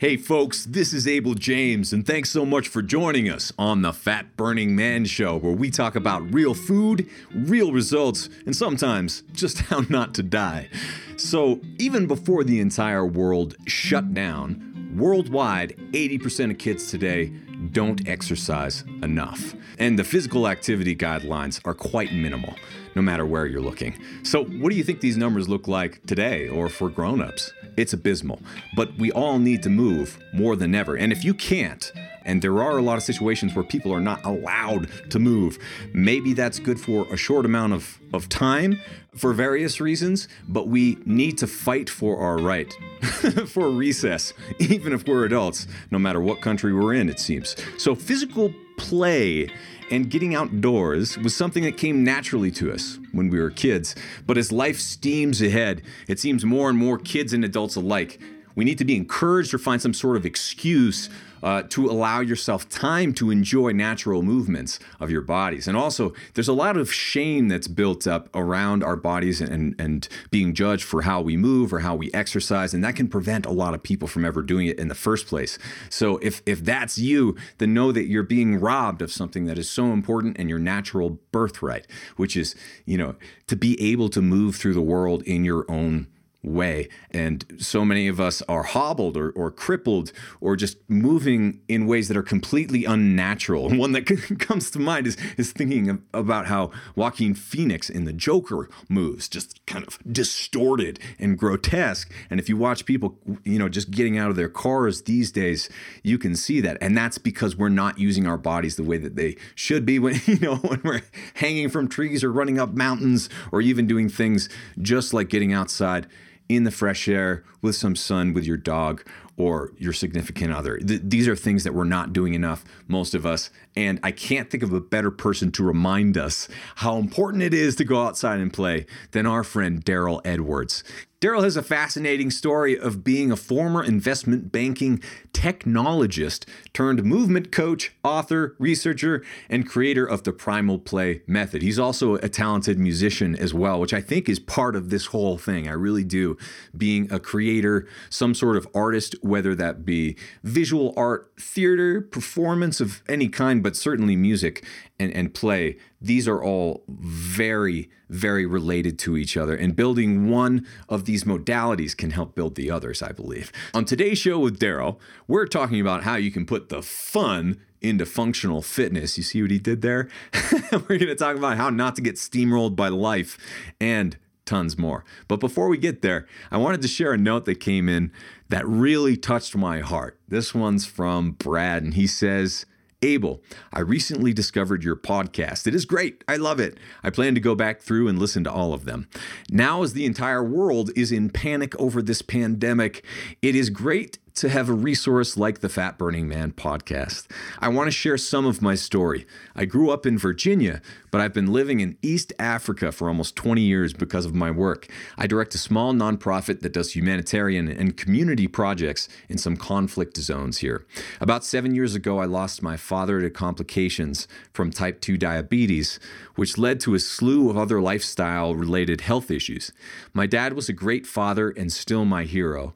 Hey, folks, this is Abel James, and thanks so much for joining us on the Fat Burning Man Show, where we talk about real food, real results, and sometimes just how not to die. So, even before the entire world shut down, worldwide, 80% of kids today don't exercise enough. And the physical activity guidelines are quite minimal, no matter where you're looking. So, what do you think these numbers look like today or for grown ups? It's abysmal. But we all need to move more than ever. And if you can't, and there are a lot of situations where people are not allowed to move. Maybe that's good for a short amount of, of time for various reasons, but we need to fight for our right for recess, even if we're adults, no matter what country we're in, it seems. So, physical play and getting outdoors was something that came naturally to us when we were kids. But as life steams ahead, it seems more and more kids and adults alike. We need to be encouraged or find some sort of excuse uh, to allow yourself time to enjoy natural movements of your bodies. And also, there's a lot of shame that's built up around our bodies and, and being judged for how we move or how we exercise, and that can prevent a lot of people from ever doing it in the first place. So if if that's you, then know that you're being robbed of something that is so important and your natural birthright, which is, you know, to be able to move through the world in your own way. And so many of us are hobbled or, or crippled or just moving in ways that are completely unnatural. One that comes to mind is, is thinking about how Joaquin Phoenix in The Joker moves, just kind of distorted and grotesque. And if you watch people, you know, just getting out of their cars these days, you can see that. And that's because we're not using our bodies the way that they should be when, you know, when we're hanging from trees or running up mountains or even doing things just like getting outside in the fresh air with some sun with your dog or your significant other. Th- these are things that we're not doing enough, most of us. And I can't think of a better person to remind us how important it is to go outside and play than our friend Darryl Edwards. Darryl has a fascinating story of being a former investment banking technologist turned movement coach, author, researcher, and creator of the Primal Play method. He's also a talented musician as well, which I think is part of this whole thing. I really do. Being a creator, some sort of artist, whether that be visual art, theater, performance of any kind, but certainly music and, and play, these are all very, very related to each other. And building one of these modalities can help build the others, I believe. On today's show with Darryl, we're talking about how you can put the fun into functional fitness. You see what he did there? we're going to talk about how not to get steamrolled by life and tons more. But before we get there, I wanted to share a note that came in that really touched my heart. This one's from Brad, and he says, Abel, I recently discovered your podcast. It is great. I love it. I plan to go back through and listen to all of them. Now, as the entire world is in panic over this pandemic, it is great to have a resource like the Fat Burning Man podcast. I want to share some of my story. I grew up in Virginia, but I've been living in East Africa for almost 20 years because of my work. I direct a small nonprofit that does humanitarian and community projects in some conflict zones here. About seven years ago, I lost my father to complications from type 2 diabetes, which led to a slew of other lifestyle related health issues. My dad was a great father and still my hero.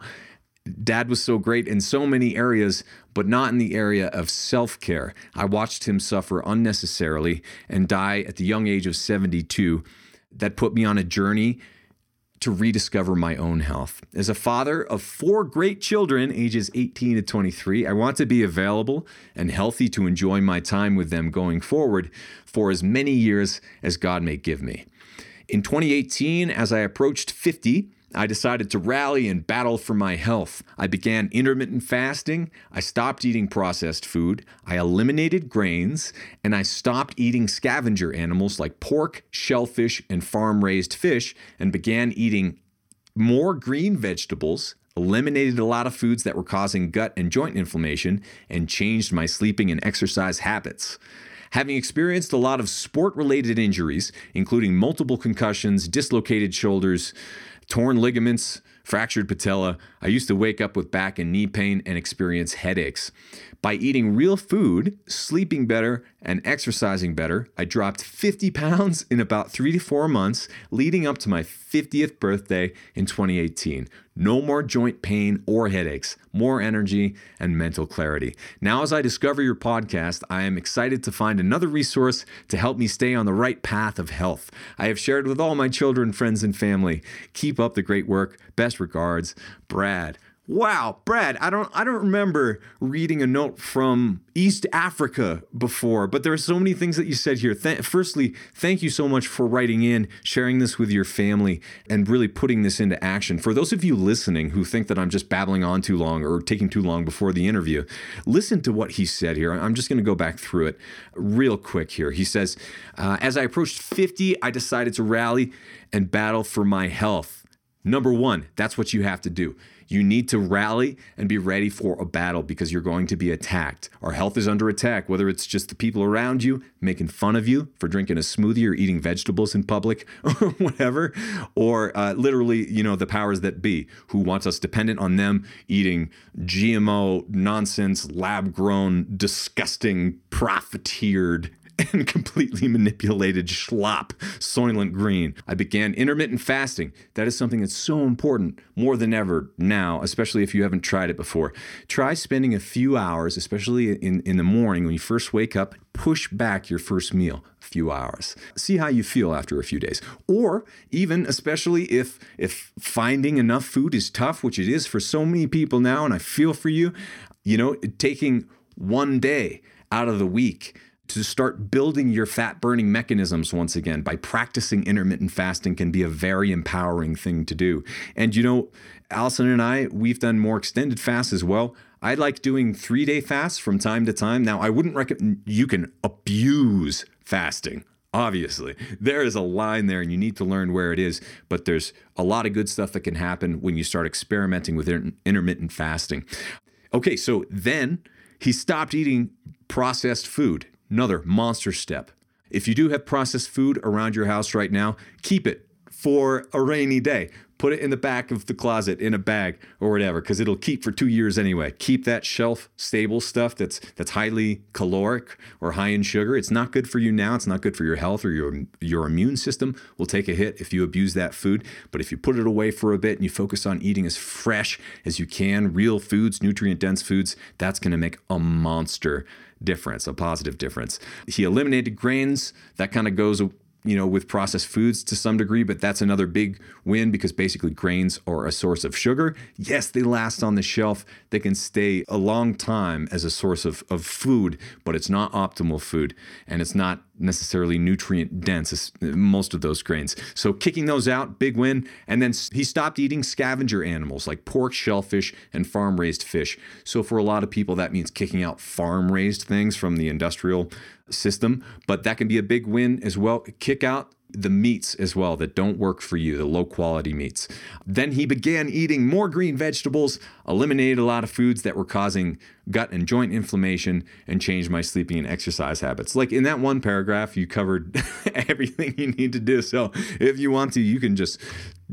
Dad was so great in so many areas, but not in the area of self care. I watched him suffer unnecessarily and die at the young age of 72. That put me on a journey to rediscover my own health. As a father of four great children, ages 18 to 23, I want to be available and healthy to enjoy my time with them going forward for as many years as God may give me. In 2018, as I approached 50, I decided to rally and battle for my health. I began intermittent fasting. I stopped eating processed food. I eliminated grains. And I stopped eating scavenger animals like pork, shellfish, and farm raised fish and began eating more green vegetables. Eliminated a lot of foods that were causing gut and joint inflammation and changed my sleeping and exercise habits. Having experienced a lot of sport related injuries, including multiple concussions, dislocated shoulders, torn ligaments, fractured patella. I used to wake up with back and knee pain and experience headaches. By eating real food, sleeping better, and exercising better, I dropped 50 pounds in about three to four months leading up to my 50th birthday in 2018. No more joint pain or headaches, more energy and mental clarity. Now, as I discover your podcast, I am excited to find another resource to help me stay on the right path of health. I have shared with all my children, friends, and family. Keep up the great work. Best regards, Brad. Wow, Brad, I don't I don't remember reading a note from East Africa before, but there are so many things that you said here. Th- firstly, thank you so much for writing in, sharing this with your family, and really putting this into action. For those of you listening who think that I'm just babbling on too long or taking too long before the interview, listen to what he said here. I'm just going to go back through it real quick here. He says, uh, As I approached 50, I decided to rally and battle for my health. Number one, that's what you have to do. You need to rally and be ready for a battle because you're going to be attacked. Our health is under attack, whether it's just the people around you making fun of you for drinking a smoothie or eating vegetables in public or whatever, or uh, literally, you know, the powers that be who wants us dependent on them eating GMO nonsense, lab grown, disgusting, profiteered and completely manipulated schlop, Soylent Green. I began intermittent fasting. That is something that's so important more than ever now, especially if you haven't tried it before. Try spending a few hours, especially in, in the morning when you first wake up, push back your first meal a few hours. See how you feel after a few days. Or even especially if if finding enough food is tough, which it is for so many people now and I feel for you, you know, taking one day out of the week to start building your fat burning mechanisms once again by practicing intermittent fasting can be a very empowering thing to do. And you know, Allison and I, we've done more extended fasts as well. I like doing three day fasts from time to time. Now, I wouldn't recommend you can abuse fasting. Obviously, there is a line there and you need to learn where it is, but there's a lot of good stuff that can happen when you start experimenting with intermittent fasting. Okay, so then he stopped eating processed food. Another monster step. If you do have processed food around your house right now, keep it for a rainy day. Put it in the back of the closet in a bag or whatever, because it'll keep for two years anyway. Keep that shelf stable stuff that's that's highly caloric or high in sugar. It's not good for you now. It's not good for your health or your your immune system will take a hit if you abuse that food. But if you put it away for a bit and you focus on eating as fresh as you can, real foods, nutrient dense foods, that's going to make a monster difference, a positive difference. He eliminated grains. That kind of goes you know, with processed foods to some degree, but that's another big win because basically grains are a source of sugar. Yes, they last on the shelf. They can stay a long time as a source of, of food, but it's not optimal food and it's not necessarily nutrient dense, uh, most of those grains. So kicking those out, big win. And then he stopped eating scavenger animals like pork, shellfish, and farm raised fish. So for a lot of people, that means kicking out farm raised things from the industrial system, but that can be a big win as well. Kick out the meats as well that don't work for you, the low quality meats. Then he began eating more green vegetables, eliminated a lot of foods that were causing gut and joint inflammation, and changed my sleeping and exercise habits. Like in that one paragraph, you covered everything you need to do. So if you want to, you can just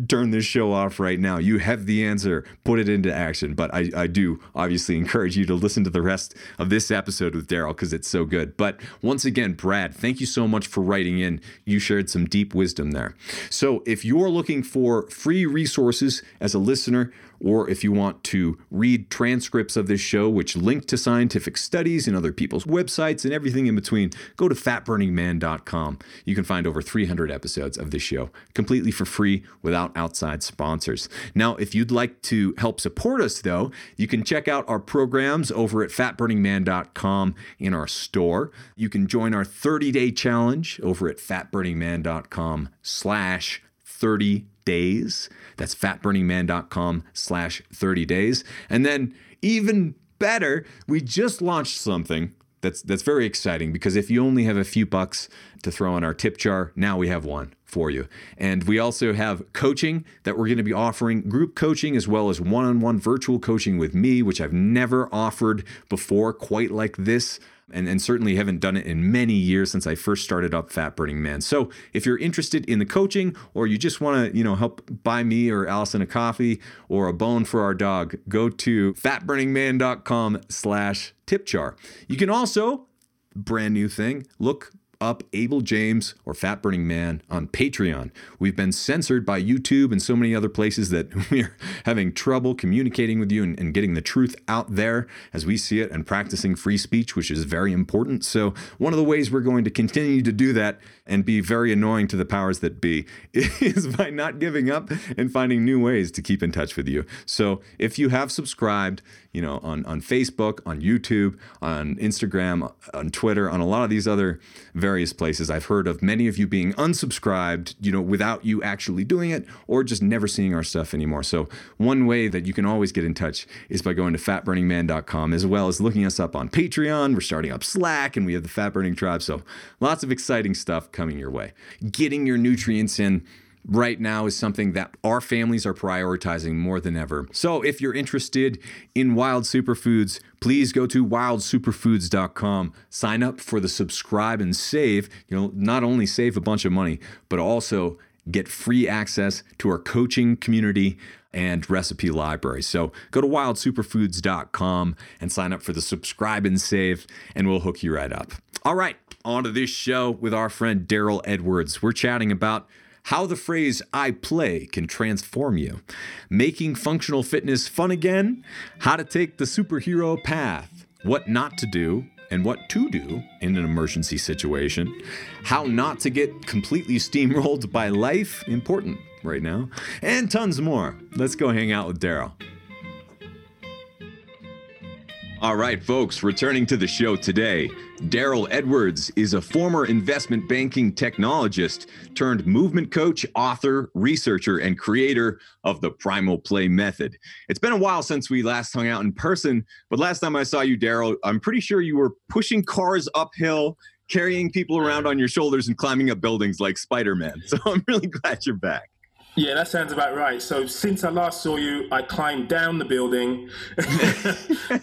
turn this show off right now. You have the answer, put it into action. But I, I do obviously encourage you to listen to the rest of this episode with Darryl because it's so good. But once again, Brad, thank you so much for writing in. You shared some deep wisdom there. So if you're looking for free resources as a listener, or if you want to read transcripts of this show, which link to scientific studies and other people's websites and everything in between, go to fatburningman.com. You can find over 300 episodes of this show completely for free without outside sponsors. Now, if you'd like to help support us, though, you can check out our programs over at fatburningman.com in our store. You can join our 30-day challenge over at fatburningman.com slash 30 days. That's fatburningman.com slash 30 days. And then even better, we just launched something that's that's very exciting because if you only have a few bucks to throw in our tip jar, now we have one for you. And we also have coaching that we're going to be offering group coaching as well as one on one virtual coaching with me, which I've never offered before quite like this. And, and certainly haven't done it in many years since I first started up Fat Burning Man. So if you're interested in the coaching or you just want to, you know, help buy me or Allison a coffee or a bone for our dog, go to fatburningman.com slash tipjar. You can also, brand new thing, look up Abel James or Fat Burning Man on Patreon. We've been censored by YouTube and so many other places that we're having trouble communicating with you and, and, getting the truth out there as we see it and practicing free speech, which is very important. So, one of the ways we're going to continue to do that and be very annoying to the powers that be is by not giving up and finding new ways to keep in touch with you. So, if you have subscribed, you know, on, on Facebook, on YouTube, on Instagram, on Twitter, on a lot of these other various places. I've heard of many of you being unsubscribed, you know, without you actually doing it or just never seeing our stuff anymore. So, one way that you can always get in touch is by going to fatburningman.com as well as looking us up on Patreon. We're starting up Slack and we have the Fat Burning Tribe. So, lots of exciting stuff coming your way. Getting your nutrients in right now is something that our families are prioritizing more than ever. So if you're interested in wild superfoods, please go to wildsuperfoods.com, sign up for the subscribe and save. You'll not only save a bunch of money, but also get free access to our coaching community and recipe library. So go to wildsuperfoods.com and sign up for the subscribe and save, and we'll hook you right up. All right, on to this show with our friend Darryl Edwards. We're chatting about how the phrase I play can transform you, making functional fitness fun again, how to take the superhero path, what not to do, and what to do in an emergency situation, how not to get completely steamrolled by life, important right now, and tons more. Let's go hang out with Darryl. All right, folks, returning to the show today, Darryl Edwards is a former investment banking technologist turned movement coach, author, researcher, and creator of the Primal Play Method. It's been a while since we last hung out in person, but last time I saw you, Darryl, I'm pretty sure you were pushing cars uphill, carrying people around on your shoulders, and climbing up buildings like Spider Man. So I'm really glad you're back. Yeah, that sounds about right. So since I last saw you, I climbed down the building,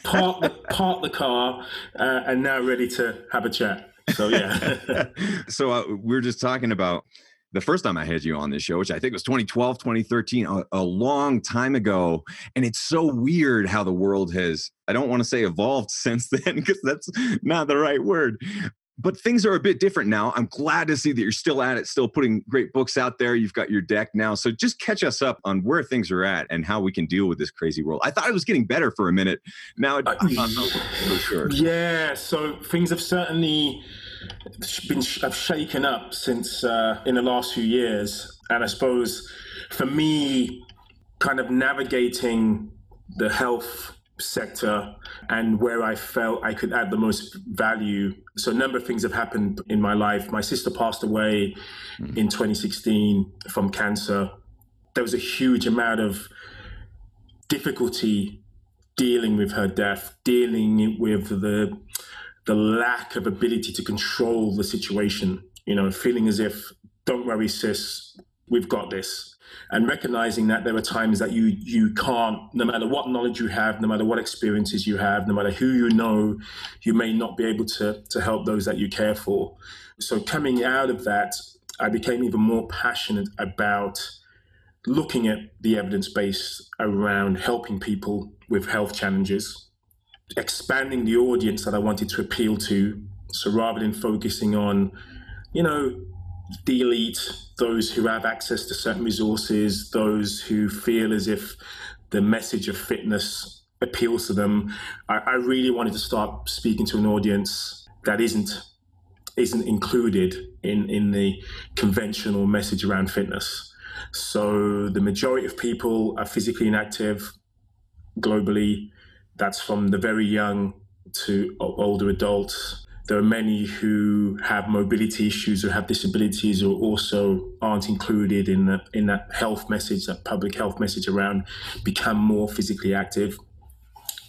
parked, the, parked the car, uh, and now ready to have a chat. So yeah. so uh, we are just talking about the first time I had you on this show, which I think was 2012, 2013, a, a, long time ago. And it's so weird how the world has, I don't want to say evolved since then, because that's not the right word but things are a bit different now. I'm glad to see that you're still at it, still putting great books out there. You've got your deck now. So just catch us up on where things are at and how we can deal with this crazy world. I thought it was getting better for a minute. Now it's not for sure. Yeah. So things have certainly been have shaken up since uh, in the last few years. And I suppose for me, kind of navigating the health sector and where I felt I could add the most value. So, a number of things have happened in my life. My sister passed away mm. in 2016 from cancer. There was a huge amount of difficulty dealing with her death, dealing with the the lack of ability to control the situation. You know, feeling as if, "Don't worry, sis, we've got this." and recognizing that there are times that you you can't no matter what knowledge you have no matter what experiences you have no matter who you know you may not be able to to help those that you care for so coming out of that i became even more passionate about looking at the evidence base around helping people with health challenges expanding the audience that i wanted to appeal to so rather than focusing on you know the elite, those who have access to certain resources, those who feel as if the message of fitness appeals to them. I, I really wanted to start speaking to an audience that isn't isn't included in, in the conventional message around fitness. So the majority of people are physically inactive globally. That's from the very young to older adults. There are many who have mobility issues or have disabilities or also aren't included in the, in that health message, that public health message around become more physically active.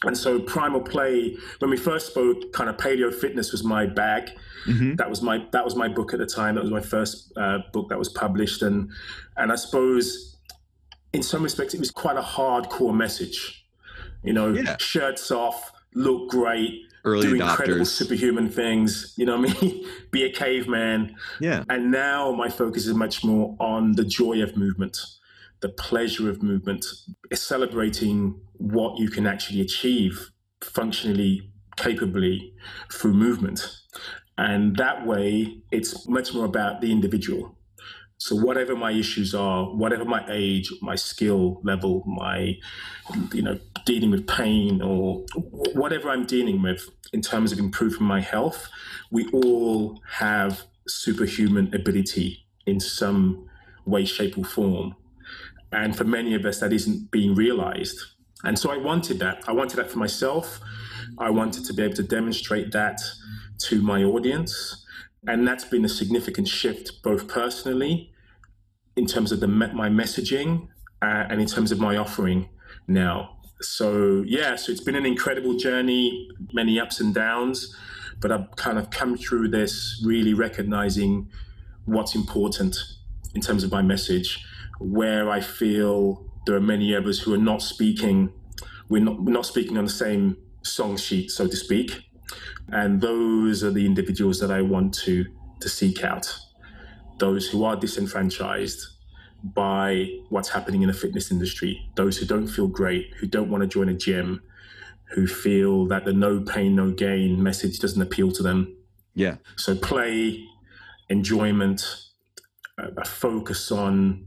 And so primal play, when we first spoke, kind of paleo fitness was my bag. Mm-hmm. That was my that was my book at the time. That was my first uh, book that was published, and and I suppose in some respects it was quite a hardcore message. You know, yeah. shirts off, look great, Early do adopters. incredible superhuman things. You know what I mean? Be a caveman. Yeah. And now my focus is much more on the joy of movement, the pleasure of movement, celebrating what you can actually achieve functionally, capably through movement. And that way, it's much more about the individual. So whatever my issues are, whatever my age, my skill level, my, you know, dealing with pain or whatever I'm dealing with in terms of improving my health, we all have superhuman ability in some way, shape, or form. And for many of us, that isn't being realized. And so I wanted that. I wanted that for myself. I wanted to be able to demonstrate that to my audience. And that's been a significant shift, both personally, in terms of the my messaging, uh, and in terms of my offering now. So yeah, so it's been an incredible journey, many ups and downs, but I've kind of come through this really recognizing what's important in terms of my message, where I feel there are many others who are not speaking, we're not, we're not speaking on the same song sheet, so to speak. And those are the individuals that I want to, to seek out. Those who are disenfranchised by what's happening in the fitness industry. Those who don't feel great, who don't want to join a gym, who feel that the no pain, no gain message doesn't appeal to them. Yeah. So play, enjoyment, a focus on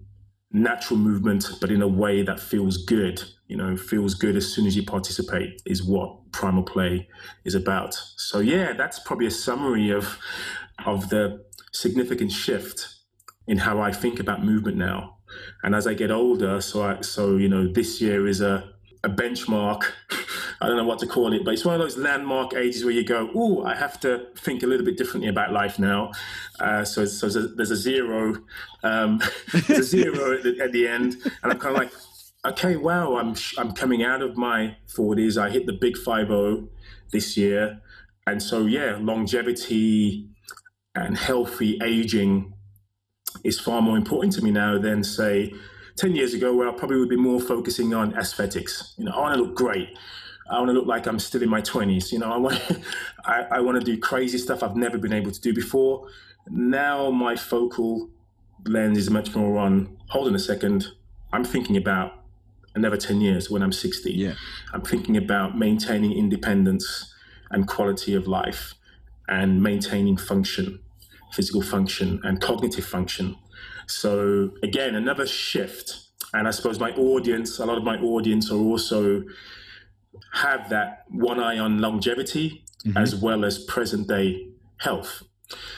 natural movement, but in a way that feels good. You know, feels good as soon as you participate is what primal play is about. So yeah, that's probably a summary of of the significant shift in how I think about movement now. And as I get older, so I, so you know, this year is a a benchmark. I don't know what to call it, but it's one of those landmark ages where you go, "Oh, I have to think a little bit differently about life now." Uh, so, so there's a, there's a zero, um, there's a zero at the, at the end, and I'm kind of like, "Okay, wow, I'm I'm coming out of my 40s. I hit the big five zero this year, and so yeah, longevity and healthy aging is far more important to me now than say 10 years ago where I probably would be more focusing on aesthetics. You know, I want to look great. I want to look like I'm still in my 20s. You know, I want I, I want to do crazy stuff I've never been able to do before. Now my focal lens is much more on hold on a second. I'm thinking about another 10 years when I'm 60. Yeah. I'm thinking about maintaining independence and quality of life and maintaining function physical function and cognitive function. So again, another shift. And I suppose my audience, a lot of my audience are also have that one eye on longevity mm-hmm. as well as present day health.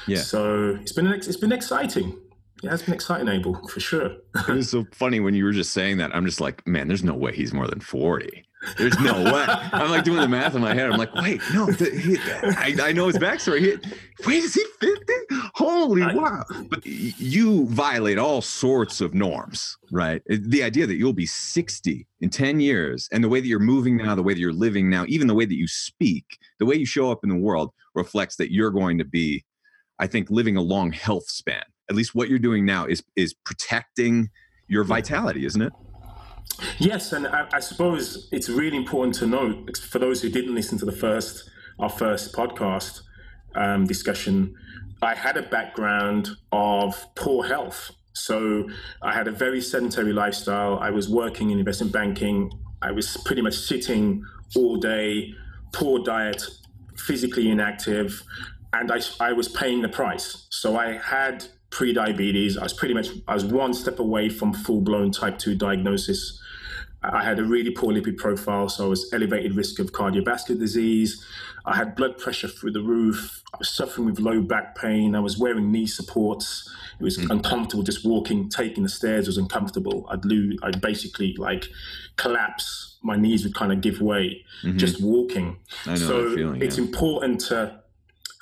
Yeah. So it's been it's been exciting. Yeah, it's been exciting, Abel, for sure. it was so funny when you were just saying that. I'm just like, man, there's no way he's more than 40. There's no way. I'm like doing the math in my head. I'm like, wait, no, the, he, I, I, know his backstory. He, wait, is he 50? Holy I, wow. But you violate all sorts of norms, right? Uh, the idea that you'll be 60 in 10 years and the way that you're moving now, the way that you're living now, even the way that you speak, the way you show up in the world reflects that you're going to be, I think, living a long health span. At least what you're doing now is is protecting your vitality, isn't it? Yes, and I, I, suppose it's really important to note for those who didn't listen to the first our first podcast um, discussion. I had a background of poor health, so I had a very sedentary lifestyle. I was working in investment banking. I was pretty much sitting all day, poor diet, physically inactive, and I, I was paying the price. So I had pre-diabetes. I was pretty much I was one step away from full-blown type two diagnosis. I had a really poor lipid profile, so I was elevated risk of cardiovascular disease. I had blood pressure through the roof. I was suffering with low back pain. I was wearing knee supports. It was mm. uncomfortable just walking, taking the stairs was uncomfortable. I'd lose, I'd basically like collapse. My knees would kind of give way mm-hmm. just walking. So feeling, it's important to,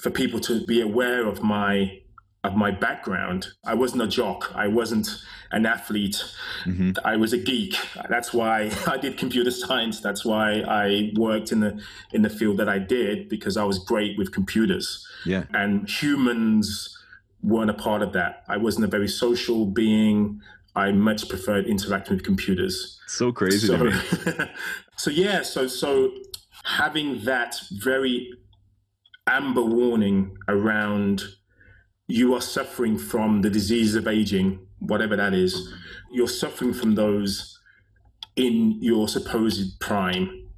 for people to be aware of my of my background. I wasn't a jock. I wasn't an athlete. Mm-hmm. I was a geek. That's why I did computer science. That's why I worked in the in the field that I did because I was great with computers. Yeah. And humans weren't a part of that. I wasn't a very social being. I much preferred interacting with computers. So crazy so, to me. so yeah, so so having that very amber warning around you are suffering from the disease of aging, whatever that is. You're suffering from those in your supposed prime.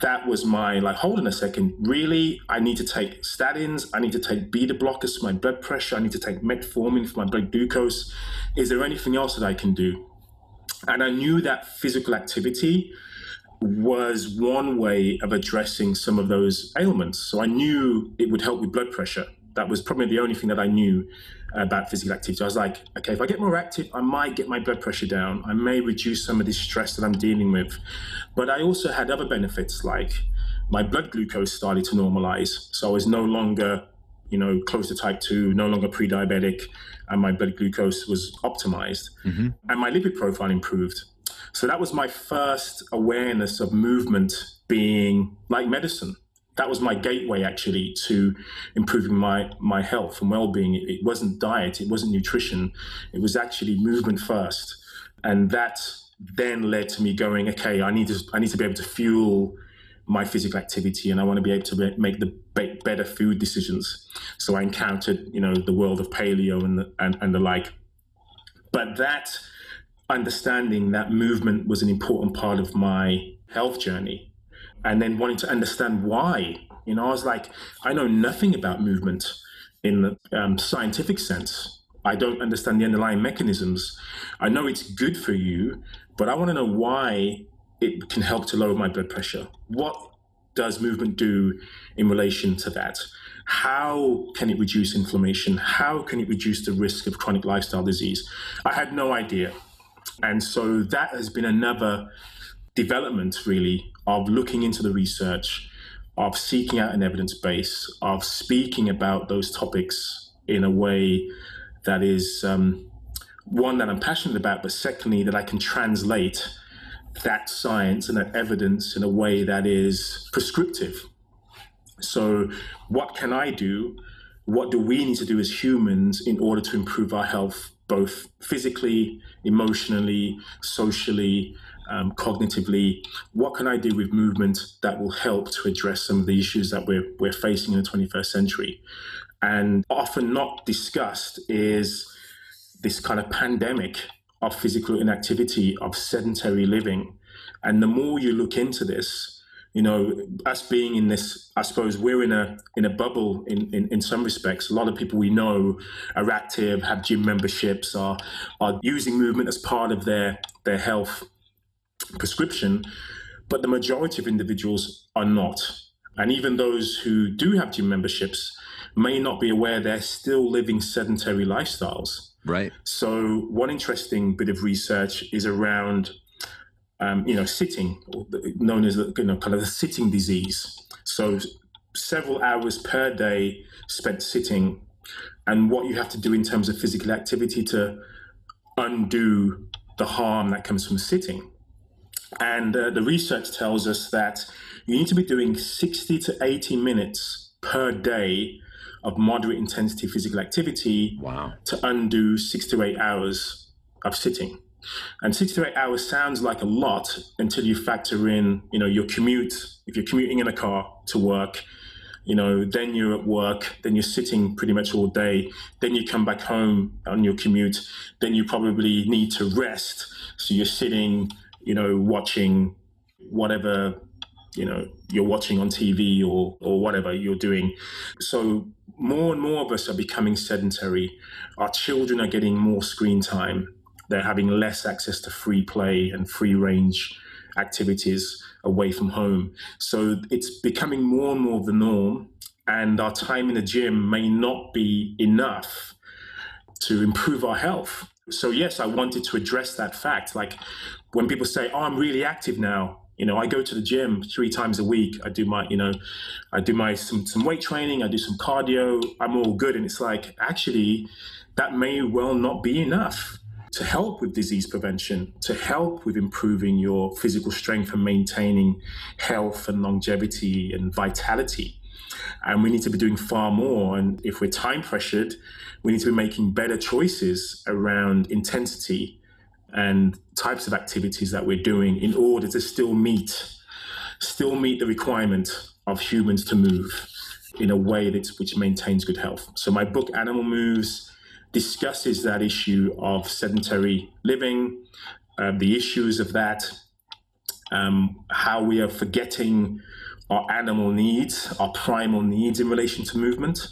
That was my like, hold on a second, really? I need to take statins, I need to take beta blockers for my blood pressure, I need to take metformin for my blood glucose. Is there anything else that I can do? And I knew that physical activity was one way of addressing some of those ailments. So I knew it would help with blood pressure that was probably the only thing that I knew about physical activity. I was like, okay, if I get more active, I might get my blood pressure down. I may reduce some of this stress that I'm dealing with. But I also had other benefits like my blood glucose started to normalize. So I was no longer, you know, close to type 2, no longer pre diabetic, and my blood glucose was optimized. Mm-hmm. And my lipid profile improved. So that was my first awareness of movement being like medicine that was my gateway actually to improving my my health and well-being. It, wasn't diet it wasn't nutrition. It was actually movement first. And that then led to me going okay i need to i need to be able to fuel my physical activity and i want to be able to make the better food decisions. So i encountered you know the world of paleo and the, and, and the like. But that understanding that movement was an important part of my health journey and then wanting to understand why. You know, I was like, I know nothing about movement in the um, scientific sense. I don't understand the underlying mechanisms. I know it's good for you, but I want to know why it can help to lower my blood pressure. What does movement do in relation to that? How can it reduce inflammation? How can it reduce the risk of chronic lifestyle disease? I had no idea. And so that has been another development, really, of looking into the research, of seeking out an evidence base, of speaking about those topics in a way that is um, one that I'm passionate about, but secondly, that I can translate that science and that evidence in a way that is prescriptive. So, what can I do? What do we need to do as humans in order to improve our health, both physically, emotionally, socially, um, cognitively, what can I do with movement that will help to address some of the issues that we're, we're facing in the 21st century? And often not discussed is this kind of pandemic of physical inactivity, of sedentary living. And the more you look into this, you know, us being in this, I suppose we're in a in a bubble in, in, in some respects. A lot of people we know are active, have gym memberships, are are using movement as part of their their health prescription, but the majority of individuals are not. And even those who do have gym memberships may not be aware they're still living sedentary lifestyles. Right. So one interesting bit of research is around, um, you know, sitting, known as you know, kind of the sitting disease. So several hours per day spent sitting, and what you have to do in terms of physical activity to undo the harm that comes from sitting. And uh, the research tells us that you need to be doing 60 to 80 minutes per day of moderate intensity physical activity wow. to undo six to eight hours of sitting. And six to eight hours sounds like a lot until you factor in, you know, your commute. If you're commuting in a car to work, you know, then you're at work, then you're sitting pretty much all day, then you come back home on your commute, then you probably need to rest. So you're sitting you know, watching whatever you know you're watching on TV or or whatever you're doing. So more and more of us are becoming sedentary. Our children are getting more screen time. They're having less access to free play and free range activities away from home. So it's becoming more and more the norm. And our time in the gym may not be enough to improve our health. So, yes, I wanted to address that fact. Like, when people say, "Oh, I'm really active now," You know, I go to the gym three times a week. I do my, you know, I do my some some weight training. I do some cardio. I'm all good, and it's like actually, that may well not be enough to help with disease prevention, to help with improving your physical strength and maintaining health and longevity and vitality. And we need to be doing far more. And if we're time pressured, we need to be making better choices around intensity and types of activities that we're doing in order to still meet still meet the requirement of humans to move in a way that which maintains good health. So my book Animal Moves discusses that issue of sedentary living, uh, the issues of that, um, how we are forgetting our animal needs, our primal needs in relation to movement,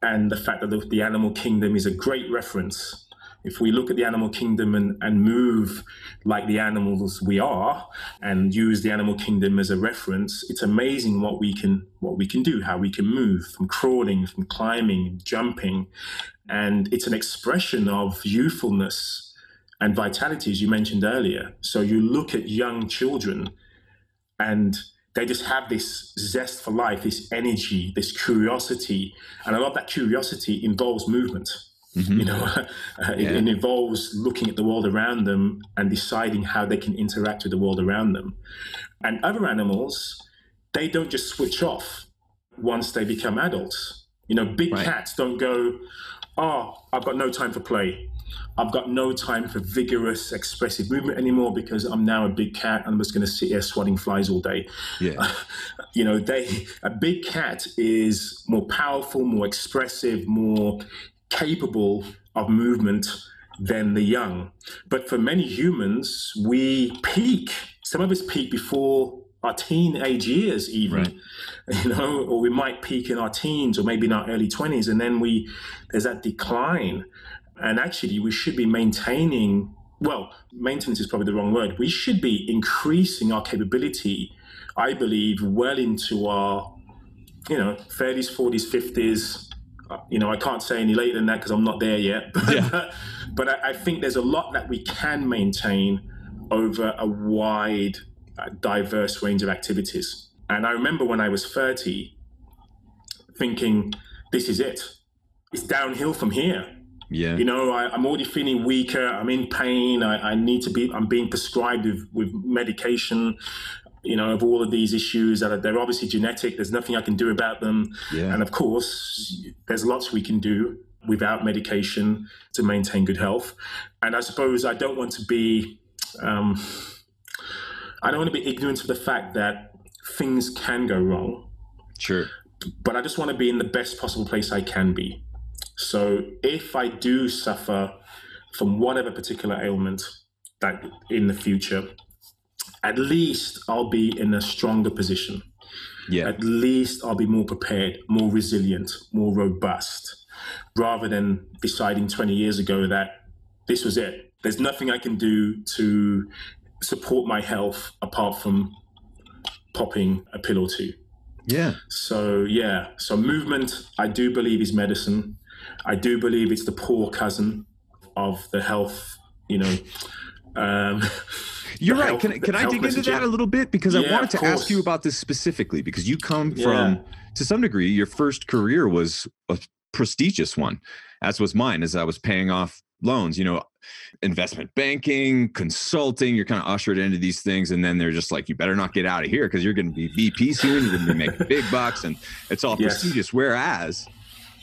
and the fact that the, the animal kingdom is a great reference if we look at the animal kingdom and, and move like the animals we are and use the animal kingdom as a reference, it's amazing what we can what we can do, how we can move from crawling, from climbing, jumping. And it's an expression of youthfulness and vitality, as you mentioned earlier. So you look at young children and they just have this zest for life, this energy, this curiosity. And a lot of that curiosity involves movement Mm-hmm. You know, it, yeah. it, involves looking at the world around them and deciding how they can interact with the world around them. And other animals, they don't just switch off once they become adults. You know, big right. cats don't go, oh, I've got no time for play. I've got no time for vigorous, expressive movement anymore because I'm now a big cat and I'm just going to sit here swatting flies all day. Yeah. you know, they a big cat is more powerful, more expressive, more capable of movement than the young. But for many humans, we peak. Some of us peak before our teenage years, even. Right. You know, or we might peak in our teens or maybe in our early 20s, and then we there's that decline. And actually, we should be maintaining. Well, maintenance is probably the wrong word. We should be increasing our capability, I believe, well into our, you know, 30s, 40s, 50s, you know, I can't say any later than that because I'm not there yet. But, yeah. but I, I, think there's a lot that we can maintain over a wide, diverse range of activities. And I remember when I was 30, thinking, this is it. It's downhill from here. Yeah. You know, I, am already feeling weaker. I'm in pain. I, I, need to be, I'm being prescribed with, with medication you know, of all of these issues that are, they're obviously genetic. There's nothing I can do about them. Yeah. And of course, there's lots we can do without medication to maintain good health. And I suppose I don't want to be, um, I don't want to be ignorant of the fact that things can go wrong. Sure. But I just want to be in the best possible place I can be. So if I do suffer from whatever particular ailment that in the future, at least I'll be in a stronger position. Yeah. At least I'll be more prepared, more resilient, more robust, rather than deciding 20 years ago that this was it. There's nothing I can do to support my health apart from popping a pill or two. Yeah. So, yeah. So, movement, I do believe, is medicine. I do believe it's the poor cousin of the health, you know. Um, You're right. Can, can I dig into that a little bit? Because yeah, I wanted to ask you about this specifically because you come yeah. from, to some degree, your first career was a prestigious one, as was mine, as I was paying off loans, you know, investment banking, consulting, you're kind of ushered into these things. And then they're just like, you better not get out of here because you're going to be VP soon. You're going to be making big bucks and it's all yes. prestigious. Whereas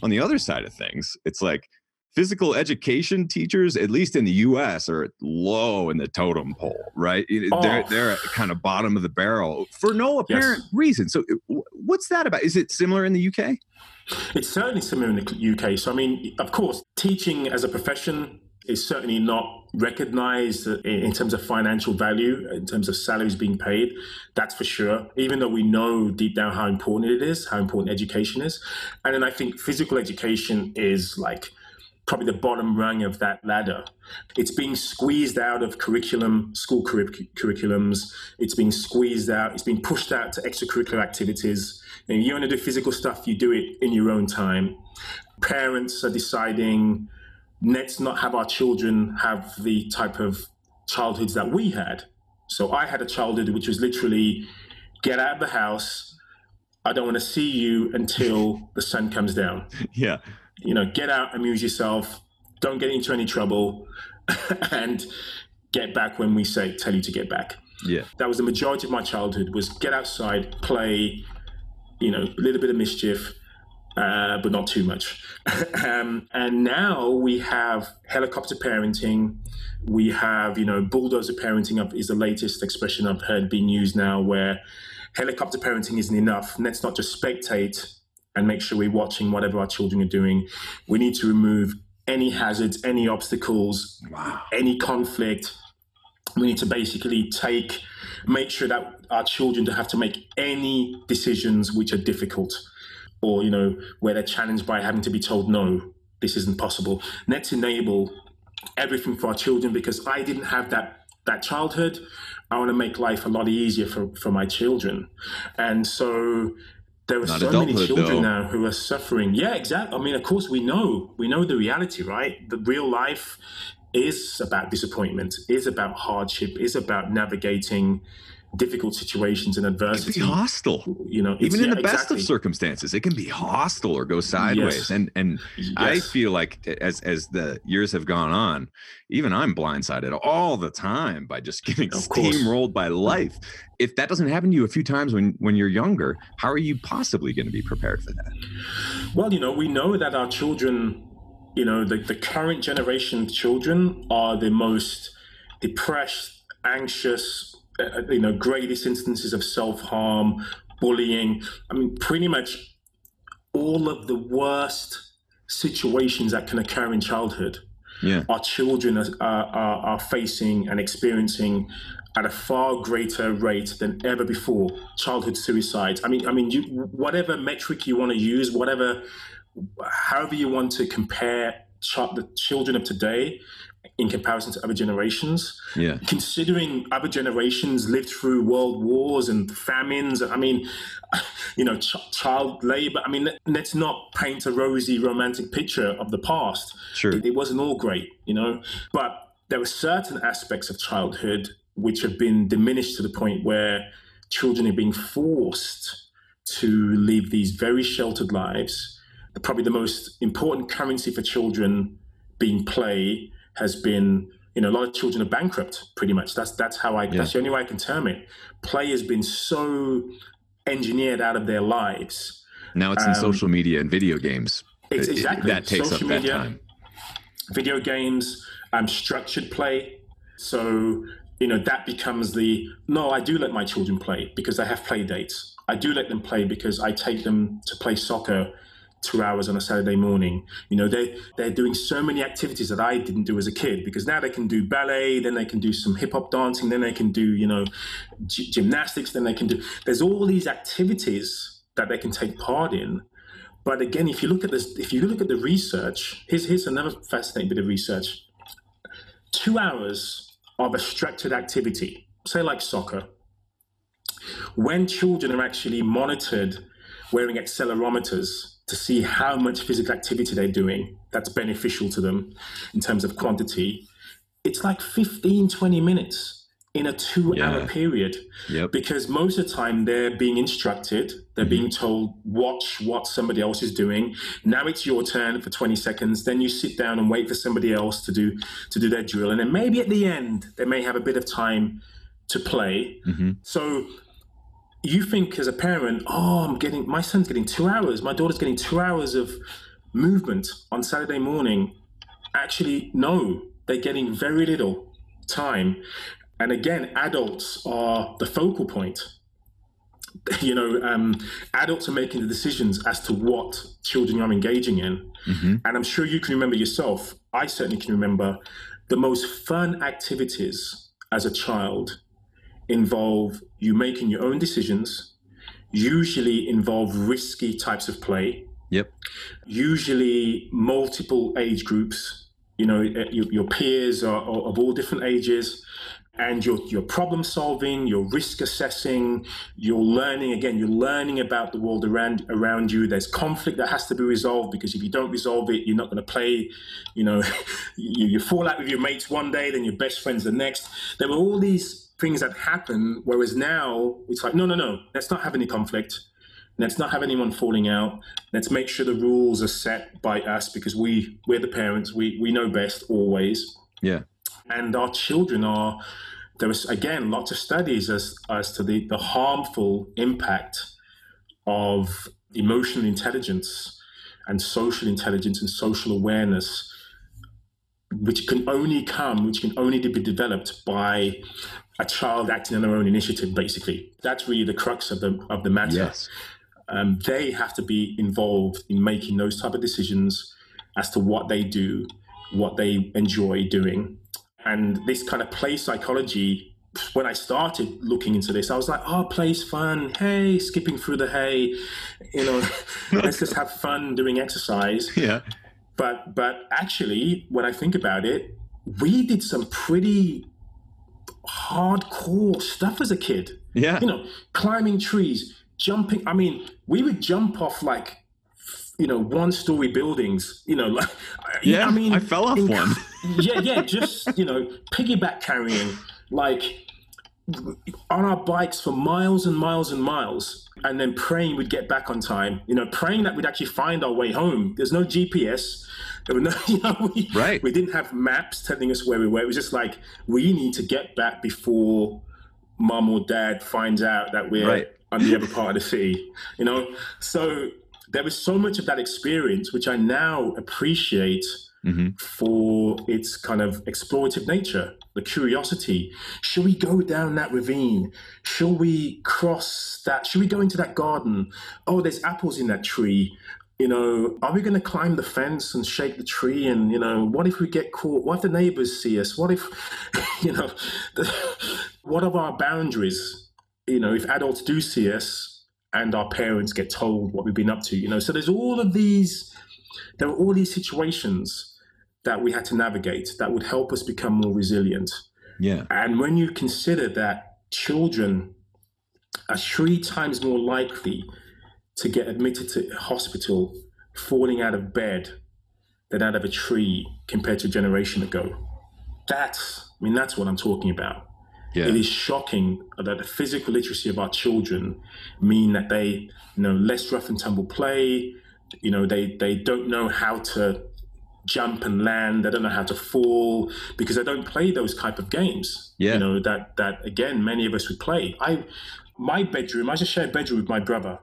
on the other side of things, it's like, physical education teachers, at least in the U.S., are low in the totem pole, right? Oh. They're they're kind of bottom of the barrel for no apparent yes. reason. So, what's that about? Is it similar in the UK? It's certainly similar in the UK. So, I mean, of course, teaching as a profession is certainly not recognized in terms of financial value, in terms of salaries being paid. That's for sure. Even though we know deep down how important it is, how important education is, and then I think physical education is like probably the bottom rung of that ladder. It's being squeezed out of curriculum, school curriculums. It's being squeezed out. It's being pushed out to extracurricular activities. And you want to do physical stuff, you do it in your own time. Parents are deciding, let's not have our children have the type of childhoods that we had. So I had a childhood which was literally get out of the house. I don't want to see you until the sun comes down. Yeah. You know, get out, amuse yourself, don't get into any trouble, and get back when we say tell you to get back. Yeah. That was the majority of my childhood was get outside, play, you know, a little bit of mischief, uh, but not too much. um, and now we have helicopter parenting. We have, you know, bulldozer parenting is the latest expression I've heard being used now, where helicopter parenting isn't enough. Let's not just spectate and make sure we're watching whatever our children are doing. We need to remove any hazards, any obstacles, wow. any conflict. We need to basically take, make sure that our children don't have to make any decisions which are difficult or, you know, where they're challenged by having to be told, no, this isn't possible. Let's enable everything for our children because I didn't have that that childhood. I want to make life a lot easier for, for my children. And so there are Not so many children though. now who are suffering. Yeah, exactly. I mean, of course, we know we know the reality, right? The real life is about disappointment, is about hardship, is about navigating difficult situations and adversity. It can be hostile, you know. Even in yeah, the best exactly. of circumstances, it can be hostile or go sideways. Yes. And and yes. I feel like as as the years have gone on, even I'm blindsided all the time by just getting steamrolled by mm-hmm. life. If that doesn't happen to you a few times when when you're younger, how are you possibly going to be prepared for that? Well, you know, we know that our children, you know, the, the current generation children are the most depressed, anxious, Uh, you know, greatest instances of self harm, bullying. I mean, pretty much all of the worst situations that can occur in childhood. Yeah. Our children are, are, are facing and experiencing at a far greater rate than ever before. Childhood suicides. I mean, I mean, you, whatever metric you want to use, whatever, however you want to compare ch- the children of today in comparison to other generations. Yeah. Considering other generations lived through world wars and famines, I mean, you know, ch- child labor. I mean, let's not paint a rosy romantic picture of the past. Sure. It, it wasn't all great, you know, but there were certain aspects of childhood which have been diminished to the point where children are being forced to live these very sheltered lives. Probably the most important currency for children being play has been you know a lot of children are bankrupt pretty much. That's that's how i yeah. that's the only way i can term it. Play has been so engineered out of their lives. Now it's um, in social media and video games. It's exactly it, that takes social up media, that time. video games um, structured play. So you know that becomes the no i do let my children play because they have play dates. I do let them play because i take them to play soccer two hours on a Saturday morning. You know, they they're doing so many activities that I didn't do as a kid because now they can do ballet, then they can do some hip hop dancing, then they can do you know g- gymnastics, then they can do. There's all these activities that they can take part in. But again, if you look at this, if you look at the research, here's here's another fascinating bit of research. Two hours of a structured activity, say like soccer, when children are actually monitored wearing accelerometers to see how much physical activity they're doing that's beneficial to them in terms of quantity, it's like 15, 20 minutes in a two yeah. hour period. Yep. Because most of the time they're being instructed, they're mm-hmm. being told, watch what somebody else is doing. Now it's your turn for 20 seconds. Then you sit down and wait for somebody else to do to do their drill. And then maybe at the end they may have a bit of time to play. Mm-hmm. So you think as a parent, oh, I'm getting my son's getting two hours, my daughter's getting two hours of movement on Saturday morning. Actually, no, they're getting very little time. And again, adults are the focal point. You know, um, adults are making the decisions as to what children are engaging in. Mm-hmm. And I'm sure you can remember yourself. I certainly can remember the most fun activities as a child involve you making your own decisions, usually involve risky types of play. Yep. Usually multiple age groups. You know, eh, your, your peers are, are of all different ages and you're, you're problem solving, you're risk assessing, you're learning again, you're learning about the world around around you. There's conflict that has to be resolved because if you don't resolve it, you're not going to play. You know, you, you fall out with your mates one day, then your best friends the next. There were all these things that happen. Whereas now it's like, no, no, no, let's not have any conflict. Let's not have anyone falling out. Let's make sure the rules are set by us because we we're the parents. We we know best always. Yeah. And our children are there is again lots of studies as as to the, the harmful impact of emotional intelligence and social intelligence and social awareness which can only come, which can only be developed by a child acting on their own initiative, basically. That's really the crux of the of the matter. Yes. Um, they have to be involved in making those type of decisions as to what they do, what they enjoy doing. And this kind of play psychology, when I started looking into this, I was like, oh, play's fun. Hey, skipping through the hay, you know, let's just have fun doing exercise. Yeah. But but actually, when I think about it, we did some pretty hardcore stuff as a kid. Yeah. You know, climbing trees, jumping. I mean, we would jump off like, you know, one story buildings, you know, like, yeah, I mean, I fell off inc- one. yeah, yeah, just, you know, piggyback carrying, like on our bikes for miles and miles and miles. And then praying we'd get back on time, you know, praying that we'd actually find our way home. There's no GPS. There were no, you know, we, Right. we didn't have maps telling us where we were. It was just like, we need to get back before mom or dad finds out that we're Right. on the other part of the city, you know? So there was so much of that experience, which I now appreciate hmm for its kind of explorative nature, the curiosity. Should we go down that ravine? Should we cross that? Should we go into that garden? Oh, there's apples in that tree. You know, are we going to climb the fence and shake the tree? And, you know, what if we get caught? What if the neighbors see us? What if, you know, the, what are our boundaries? You know, if adults do see us and our parents get told what we've been up to, you know, so there's all of these, there are all these situations that we had to navigate that would help us become more resilient. Yeah. And when you consider that children are three times more likely to get admitted to hospital falling out of bed than out of a tree compared to a generation ago, that's, I mean, that's what I'm talking about. Yeah. It is shocking that the physical literacy of our children mean that they, you know, less rough and tumble play. You know, they they don't know how to jump and land. They don't know how to fall because they don't play those type of games. Yeah. You know that that again, many of us would play. I, my bedroom. I just share a bedroom with my brother.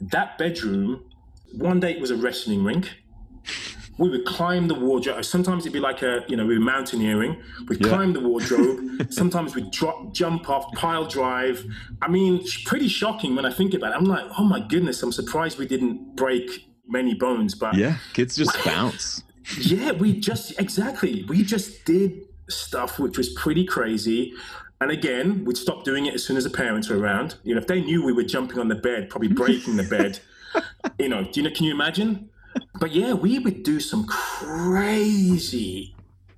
That bedroom. One day it was a wrestling rink. We would climb the wardrobe. Sometimes it'd be like a, you know, we were mountaineering. We'd Yeah. climb the wardrobe. Sometimes we'd drop, jump off, pile drive. I mean, it's pretty shocking when I think about it. I'm like, oh my goodness, I'm surprised we didn't break many bones. But Yeah. Kids just bounce. yeah, we just, exactly. We just did stuff which was pretty crazy. And again, we'd stop doing it as soon as the parents were around. You know, if they knew we were jumping on the bed, probably breaking the bed, you know, do you know, can you imagine? But yeah, we would do some crazy,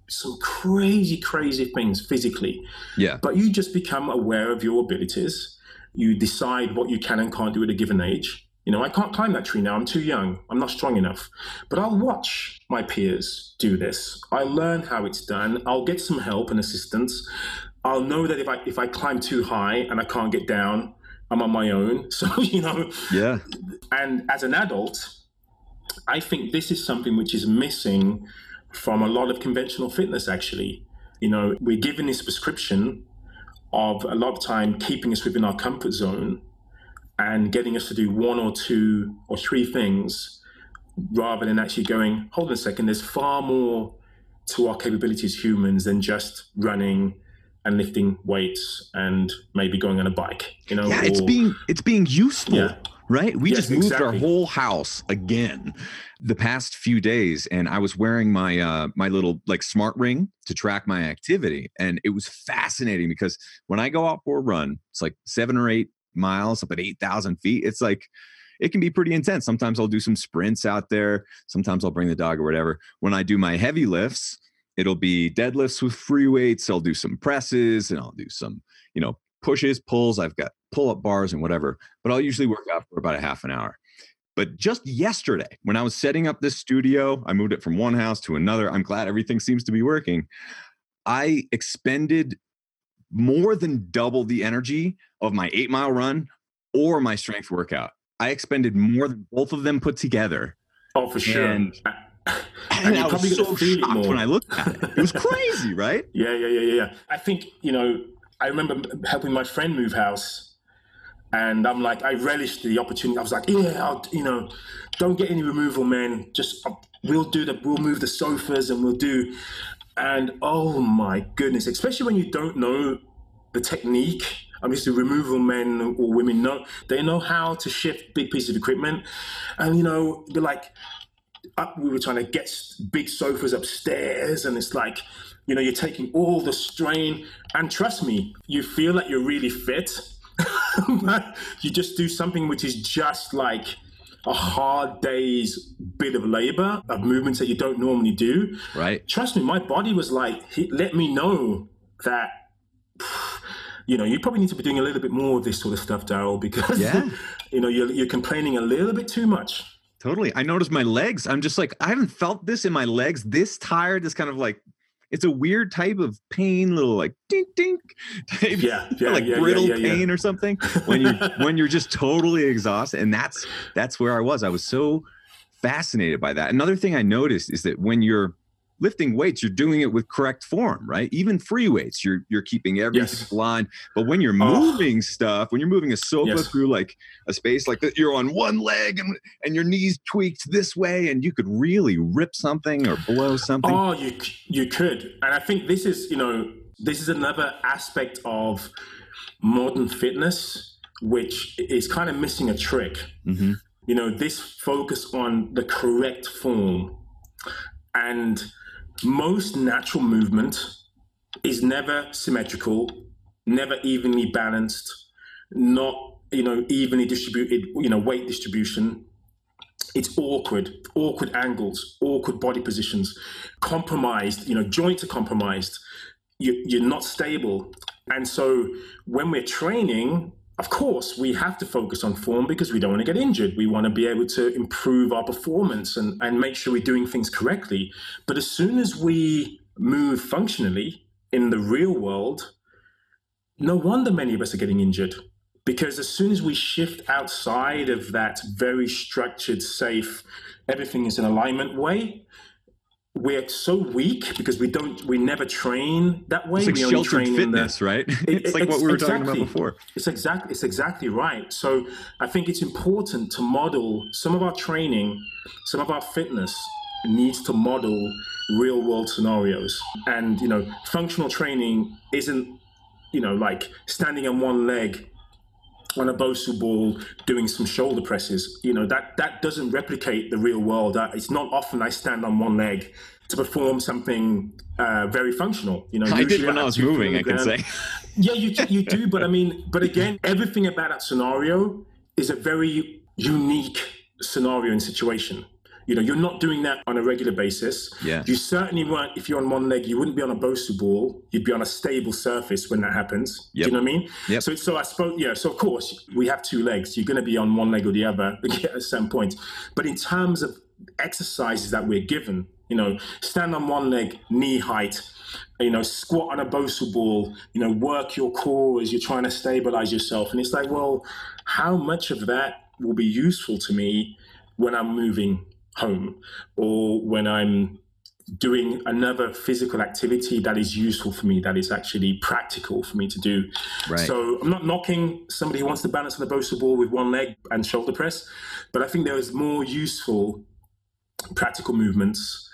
some crazy, crazy things physically. Yeah. But you just become aware of your abilities. You decide what you can and can't do at a given age. You know, I can't climb that tree now. I'm too young. I'm not strong enough. But I'll watch my peers do this. I learn how it's done. I'll get some help and assistance. I'll know that if I if I climb too high and I can't get down, I'm on my own. So you know, Yeah. and as an adult, I think this is something which is missing from a lot of conventional fitness, actually. You know, we're given this prescription of a lot of time keeping us within our comfort zone and getting us to do one or two or three things rather than actually going, hold on a second, there's far more to our capability as humans than just running and lifting weights and maybe going on a bike. You know, Yeah. It's being it's being useful. Yeah. Right? We Yes, just moved our whole house again the past few days and I was wearing my uh my little like smart ring to track my activity and it was fascinating because when I go out for a run, it's like 7 or 8 miles up at 8,000 feet. It's like it can be pretty intense. Sometimes I'll do some sprints out there. Sometimes I'll bring the dog or whatever. When I do my heavy lifts, it'll be deadlifts with free weights. I'll do some presses and I'll do some, you know, pushes, pulls. I've got pull up bars and whatever, but I'll usually work out for about a half an hour. But just yesterday, when I was setting up this studio, I moved it from one house to another. I'm glad everything seems to be working. I expended more than double the energy of my eight mile run or my strength workout. I expended more than both of them put together. Oh, for sure. And, and, and I was so shocked when I looked at it. It was crazy, right? yeah, yeah, yeah, yeah. I think, you know, I remember helping my friend move house and I'm like, I relished the opportunity. I was like, yeah, I'll, you know, don't get any removal, man. Just uh, we'll do the, we'll move the sofas and we'll do. And oh my goodness, especially when you don't know the technique. I mean, the removal men or women know they know how to shift big pieces of equipment, and you know, they're like, up, we were trying to get big sofas upstairs, and it's like, you know, you're taking all the strain, and trust me, you feel like you're really fit, but you just do something which is just like a hard day's bit of labor of movements that you don't normally do. Right. Trust me, my body was like, let me know that. You know, you probably need to be doing a little bit more of this sort of stuff, Darryl, because yeah. you know you're, you're complaining a little bit too much. Totally. I noticed my legs. I'm just like, I haven't felt this in my legs this tired, this kind of like it's a weird type of pain, little like dink dink type, yeah, yeah like yeah, brittle yeah, pain or something when you when you're just totally exhausted. And that's that's where I was. I was so fascinated by that. Another thing I noticed is that when you're lifting weights, you're doing it with correct form, right? Even free weights, you're you're keeping everything yes. aligned. But when you're moving oh. stuff, when you're moving a sofa yes. through like a space like that, you're on one leg and and your knees tweaked this way, and you could really rip something or blow something. Oh, you you could, and I think this is you know this is another aspect of modern fitness which is kind of missing a trick. Mm-hmm. You know, this focus on the correct form and most natural movement is never symmetrical, never evenly balanced, not you know evenly distributed, you know weight distribution. It's awkward, awkward angles, awkward body positions, compromised. You know joints are compromised. You, you're not stable, and so when we're training, of course, we have to focus on form because we don't want to get injured. We want to be able to improve our performance and, and make sure we're doing things correctly. But as soon as we move functionally in the real world, no wonder many of us are getting injured. Because as soon as we shift outside of that very structured, safe, everything is in alignment way, we're so weak because we don't we never train that way. It's like we only train fitness, the, right? it's like what we were exactly, talking about before. It's exactly it's exactly right. So I think it's important to model some of our training, some of our fitness needs to model real world scenarios. And you know, functional training isn't, you know, like standing on one leg on a Bosu ball doing some shoulder presses. You know, that, that doesn't replicate the real world. it's not often I stand on one leg to perform something uh, very functional. You know, I did when I was moving, I can say. Yeah, you, you do. But I mean, but again, everything about that scenario is a very unique scenario and situation. You know, you're not doing that on a regular basis. Yeah. You certainly weren't, if you're on one leg, you wouldn't be on a Bosu ball. You'd be on a stable surface when that happens. Yep. Do you know what I mean? Yep. So, so I suppose, yeah, so of course, we have two legs. You're going to be on one leg or the other at some point. But in terms of exercises that we're given, you know, stand on one leg, knee height, you know, squat on a Bosu ball, you know, work your core as you're trying to stabilize yourself. And it's like, well, how much of that will be useful to me when I'm moving home or when I'm doing another physical activity that is useful for me, that is actually practical for me to do. Right. So I'm not knocking somebody who wants to balance on the Bosu ball with one leg and shoulder press, but I think there is more useful practical movements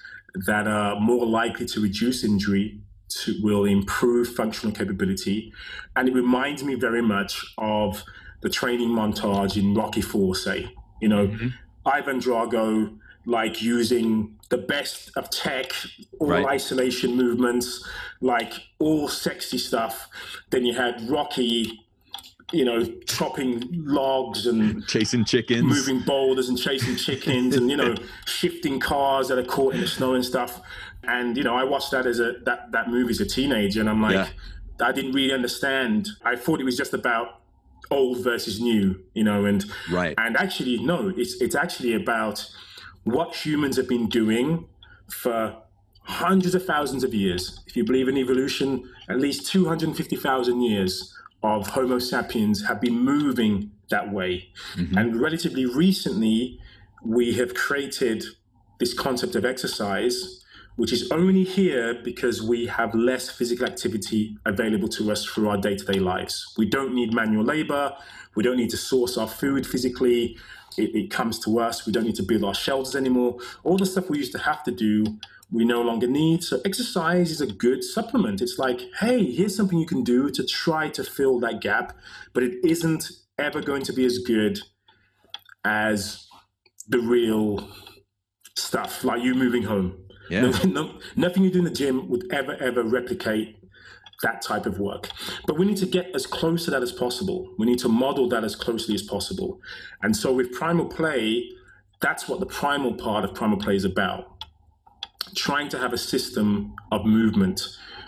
that are more likely to reduce injury, to, will improve functional capability. And it reminds me very much of the training montage in Rocky Four, say. You know, mm-hmm. Ivan Drago like using the best of tech, all right. isolation movements, like all sexy stuff. Then you had Rocky, you know, chopping logs and chasing chickens, moving boulders and chasing chickens, and you know, shifting cars that are caught in the snow and stuff. And you know, I watched that as a that that movie as a teenager, and I'm like, yeah. I didn't really understand. I thought it was just about old versus new, you know, and right. And actually, no, it's it's actually about what humans have been doing for hundreds of thousands of years, if you believe in evolution, at least 250,000 years of Homo sapiens have been moving that way. Mm-hmm. And relatively recently, we have created this concept of exercise, which is only here because we have less physical activity available to us through our day to day lives. We don't need manual labor, we don't need to source our food physically. It, it, comes to us. We don't need to build our shelters anymore. All the stuff we used to have to do, we no longer need. So exercise is a good supplement. It's like, hey, here's something you can do to try to fill that gap, but it isn't ever going to be as good as the real stuff, like you moving home. Yeah. No, no, nothing you do in the gym would ever, ever replicate that type of work. But we need to get as close to that as possible. We need to model that as closely as possible. And so with primal play, that's what the primal part of primal play is about. Trying to have a system of movement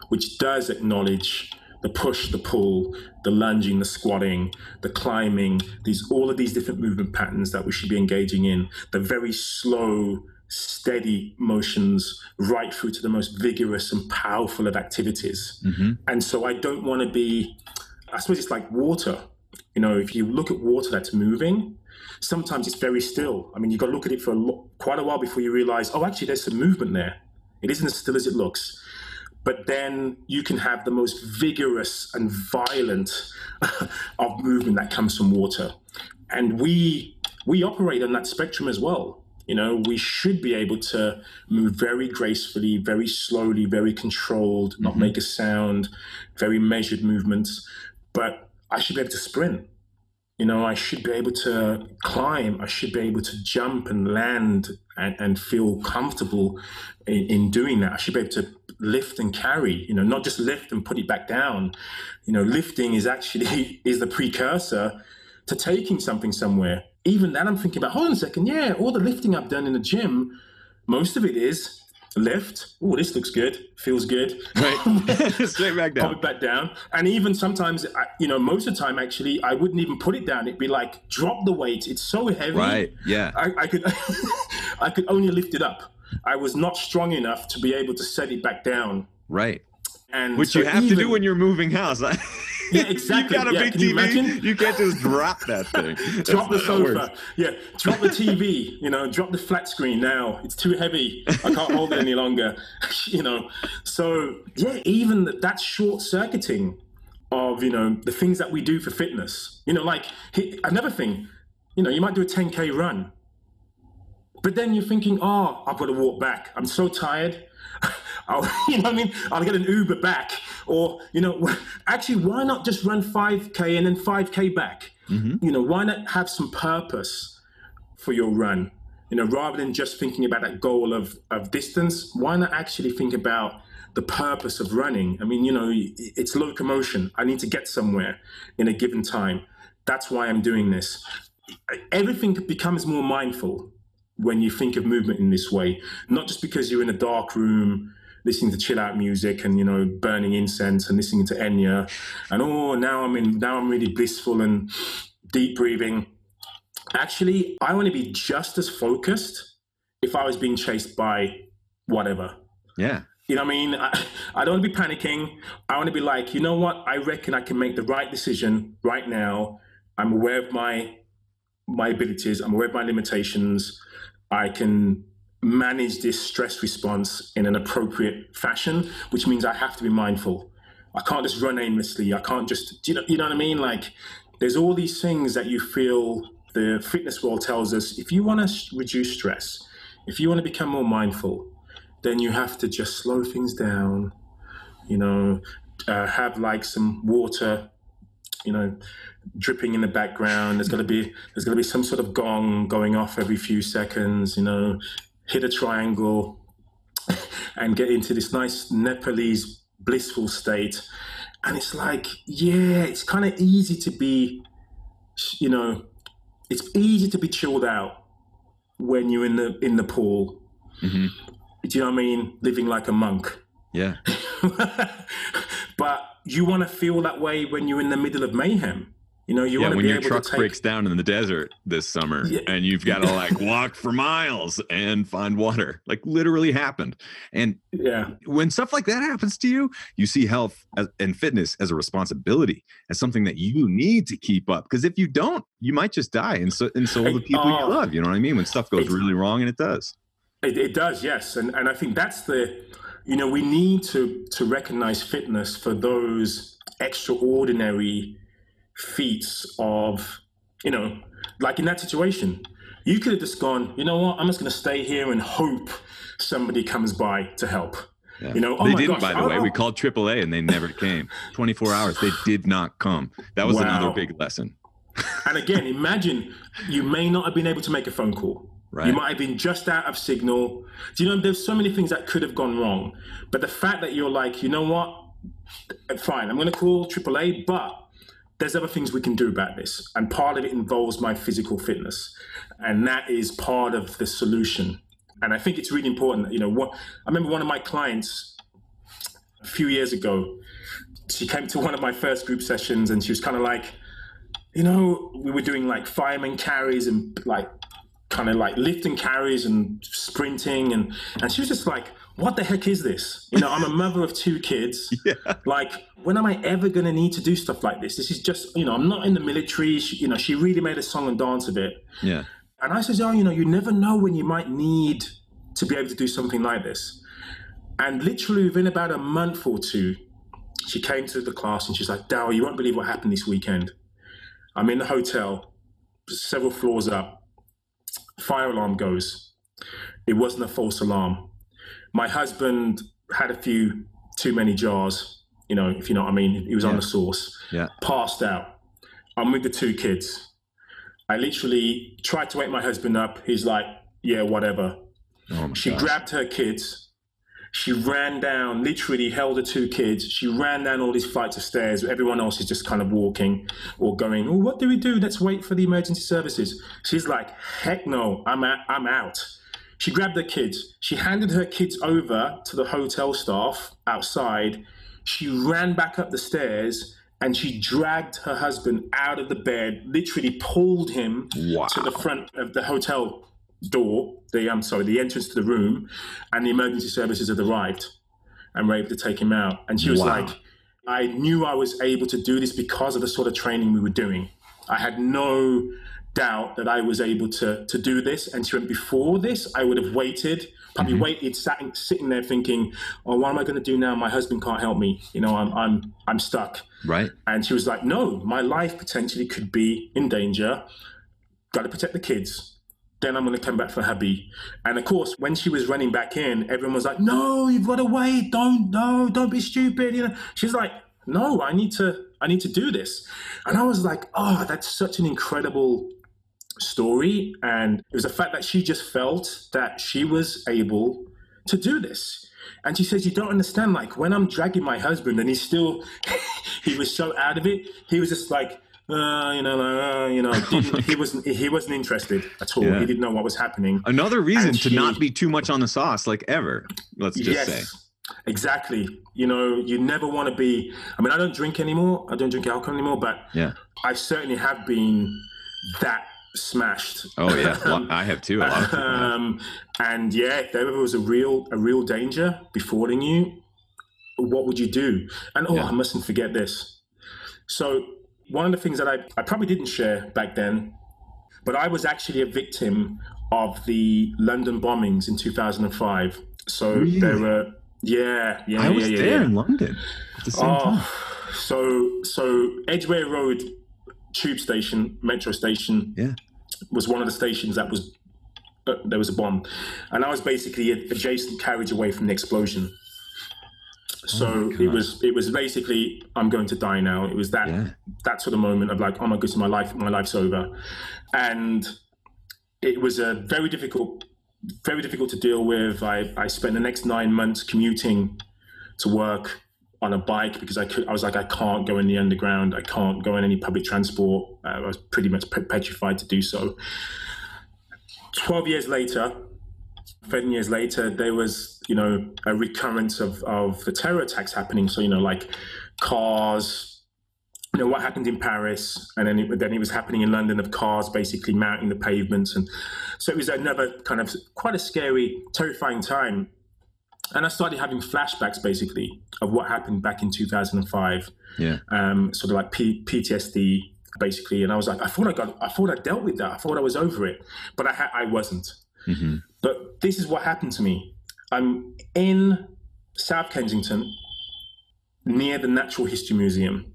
which does acknowledge the push, the pull, the lunging, the squatting, the climbing, these all of these different movement patterns that we should be engaging in, the very slow steady motions right through to the most vigorous and powerful of activities. Mm-hmm. And so I don't want to be, I suppose it's like water. You know, if you look at water that's moving, sometimes it's very still. I mean, you've got to look at it for a lo- quite a while before you realize, oh, actually, there's some movement there. It isn't as still as it looks. But then you can have the most vigorous and violent of movement that comes from water. And we we operate on that spectrum as well. You know, we should be able to move very gracefully, very slowly, very controlled, not mm-hmm. make a sound, very measured movements. But I should be able to sprint. You know, I should be able to climb. I should be able to jump and land and, and feel comfortable in, in doing that. I should be able to lift and carry, you know, not just lift and put it back down. You know, lifting is actually is the precursor to taking something somewhere even then I'm thinking about, hold on a second, yeah, all the lifting I've done in the gym, most of it is lift. Oh, this looks good, feels good. Right, straight back down. Pop it back down. And even sometimes, you know, most of the time, actually, I wouldn't even put it down. It'd be like, drop the weight. It's so heavy. Right. Yeah. I, I could, I could only lift it up. I was not strong enough to be able to set it back down. Right. And which so you have even, to do when you're moving house. Yeah, exactly. you got a yeah, big TV. You, you, can't just drop that thing. drop the sofa. Yeah, drop the TV. You know, drop the flat screen now. It's too heavy. I can't hold it any longer. you know, so yeah, even that short circuiting of you know the things that we do for fitness. You know, like another thing. You know, you might do a 10k run, but then you're thinking, oh, I've got to walk back. I'm so tired. I'll, you know what I mean? I'll get an Uber back. Or, you know, actually, why not just run 5K and then 5K back? Mm-hmm. You know, why not have some purpose for your run? You know, rather than just thinking about that goal of, of distance, why not actually think about the purpose of running? I mean, you know, it's locomotion. I need to get somewhere in a given time. That's why I'm doing this. Everything becomes more mindful when you think of movement in this way, not just because you're in a dark room listening to chill out music and you know burning incense and listening to Enya, and oh now I'm in now I'm really blissful and deep breathing. Actually, I want to be just as focused if I was being chased by whatever. Yeah. You know what I mean? I, I don't want to be panicking. I want to be like, you know what? I reckon I can make the right decision right now. I'm aware of my my abilities. I'm aware of my limitations. I can manage this stress response in an appropriate fashion, which means I have to be mindful. I can't just run aimlessly. I can't just, you know, you know what I mean? Like, there's all these things that you feel the fitness world tells us if you want to reduce stress, if you want to become more mindful, then you have to just slow things down, you know, uh, have like some water, you know, dripping in the background. There's gonna be there's to be some sort of gong going off every few seconds. You know, hit a triangle and get into this nice Nepalese blissful state. And it's like, yeah, it's kind of easy to be, you know, it's easy to be chilled out when you're in the in the pool. Mm-hmm. Do you know what I mean? Living like a monk. Yeah. but you want to feel that way when you're in the middle of mayhem You know, you yeah, want when be your able truck to take. breaks down in the desert this summer Yeah. and you've got to like walk for miles and find water, like literally happened. And Yeah, when stuff like that happens to you, you see health as, and fitness as a responsibility, as something that you need to keep up. Because if you don't, you might just die, and so and so will the people you Oh. love. You know what I mean? When stuff goes really wrong, and it does. It, it does, yes, and and I think that's the, you know, we need to to recognize fitness for those extraordinary feats of, you know, like in that situation, you could have just gone, you know what, I'm just going to stay here and hope somebody comes by to help. Yeah. You know, oh they didn't, gosh, by the way. We called AAA and they never came. 24 hours, they did not come. That was another big lesson, And again, imagine you may not have been able to make a phone call. right? You might have been just out of signal. Do you know, there's so many things that could have gone wrong. But the fact that you're like, you know what? Fine, I'm going to call AAA, but there's other things we can do about this. And part of it involves my physical fitness. And that is part of the solution. And I think it's really important. You know, what I remember one of my clients a few years ago, she came to one of my first group sessions and she was kind of like, you know, we were doing like fireman carries and like kind of like lifting carries and sprinting and and she was just like what the heck is this you know i'm a mother of two kids Yeah. like when am i ever going to need to do stuff like this this is just you know i'm not in the military she, you know she really made a song and dance of it Yeah. and i said oh you know you never know when you might need to be able to do something like this and literally within about a month or two she came to the class and she's like Dow, you won't believe what happened this weekend i'm in the hotel several floors up fire alarm goes. It wasn't a false alarm. My husband had a few too many jars, you know, if you know what I mean. He was on the sauce. Yeah. passed out. I'm with the two kids. I literally tried to wake my husband up. He's like, yeah, whatever. Oh She gosh. grabbed her kids. She ran down, literally held the two kids. She ran down all these flights of stairs. Everyone else is just kind of walking or going, oh, what do we do? Let's wait for the emergency services. She's like, heck no, I'm out. I'm out. She grabbed the kids. She handed her kids over to the hotel staff outside. She ran back up the stairs and she dragged her husband out of the bed, literally pulled him Wow. to the front of the hotel door, the I'm sorry, the entrance to the room, and the emergency services had arrived and were able to take him out. And she was Wow. like, I knew I was able to do this because of the sort of training we were doing. I had no doubt that I was able to to do this. And she went, before this, I would have waited, probably mm-hmm. waited, sat, sitting there thinking, oh, what am I going to do now? My husband can't help me. You know, I'm I'm I'm stuck. Right. And she was like, No, my life potentially could be in danger. Got to protect the kids. Then I'm going to come back for hubby. And of course, when she was running back in, everyone was like, No, you've got to wait. Don't, no, don't be stupid. You know, she's like, No, I need to, I need to do this. And I was like, Oh, that's such an incredible story. And it was the fact that she just felt that she was able to do this. And she says, You don't understand. Like, when I'm dragging my husband and he's still, he was so out of it, he was just like, uh, you know, uh, you know, didn't, he wasn't he wasn't interested at all. Yeah. He didn't know what was happening. Another reason And to she- not be too much on the sauce, like ever. Let's just yes, say. exactly. You know, you never want to be. I mean, I don't drink anymore. I don't drink alcohol anymore, but Yeah. I certainly have been that smashed. Oh yeah. Well, I have too. A lot of people have. um, and yeah, if there was a real a real danger befalling you, what would you do? And oh, Yeah. I mustn't forget this. So one of the things that I, I probably didn't share back then, but I was actually a victim of the London bombings in 2005. So Really? there were yeah, yeah, I yeah, was yeah, there in London at the same time. Oh, so so Edgware Road tube station, metro station, Yeah. Was one of the stations that was uh, there was a bomb, and I was basically adjacent carriage away from the explosion. So Oh it was it was basically I'm going to die now. It was that Yeah. that sort of moment of like oh my goodness my life my life's over, and it was a very difficult very difficult to deal with. I I spent the next nine months commuting to work on a bike because I could I was like I can't go in the underground. I can't go in any public transport. Uh, I was pretty much petrified to do so. Twelve years later, 13 years later, there was, you know, a recurrence of, of the terror attacks happening. So, you know, like cars you know what happened in Paris, and then it, then it was happening in London of cars basically mounting the pavements, and so it was another kind of quite a scary, terrifying time. And I started having flashbacks basically of what happened back in 2005. Yeah. Um, sort of like P- PTSD basically, and I was like, I thought I got, I thought I dealt with that, I thought I was over it, but I ha- I wasn't. Mm-hmm. But this is what happened to me. I'm in South Kensington, near the Natural History Museum.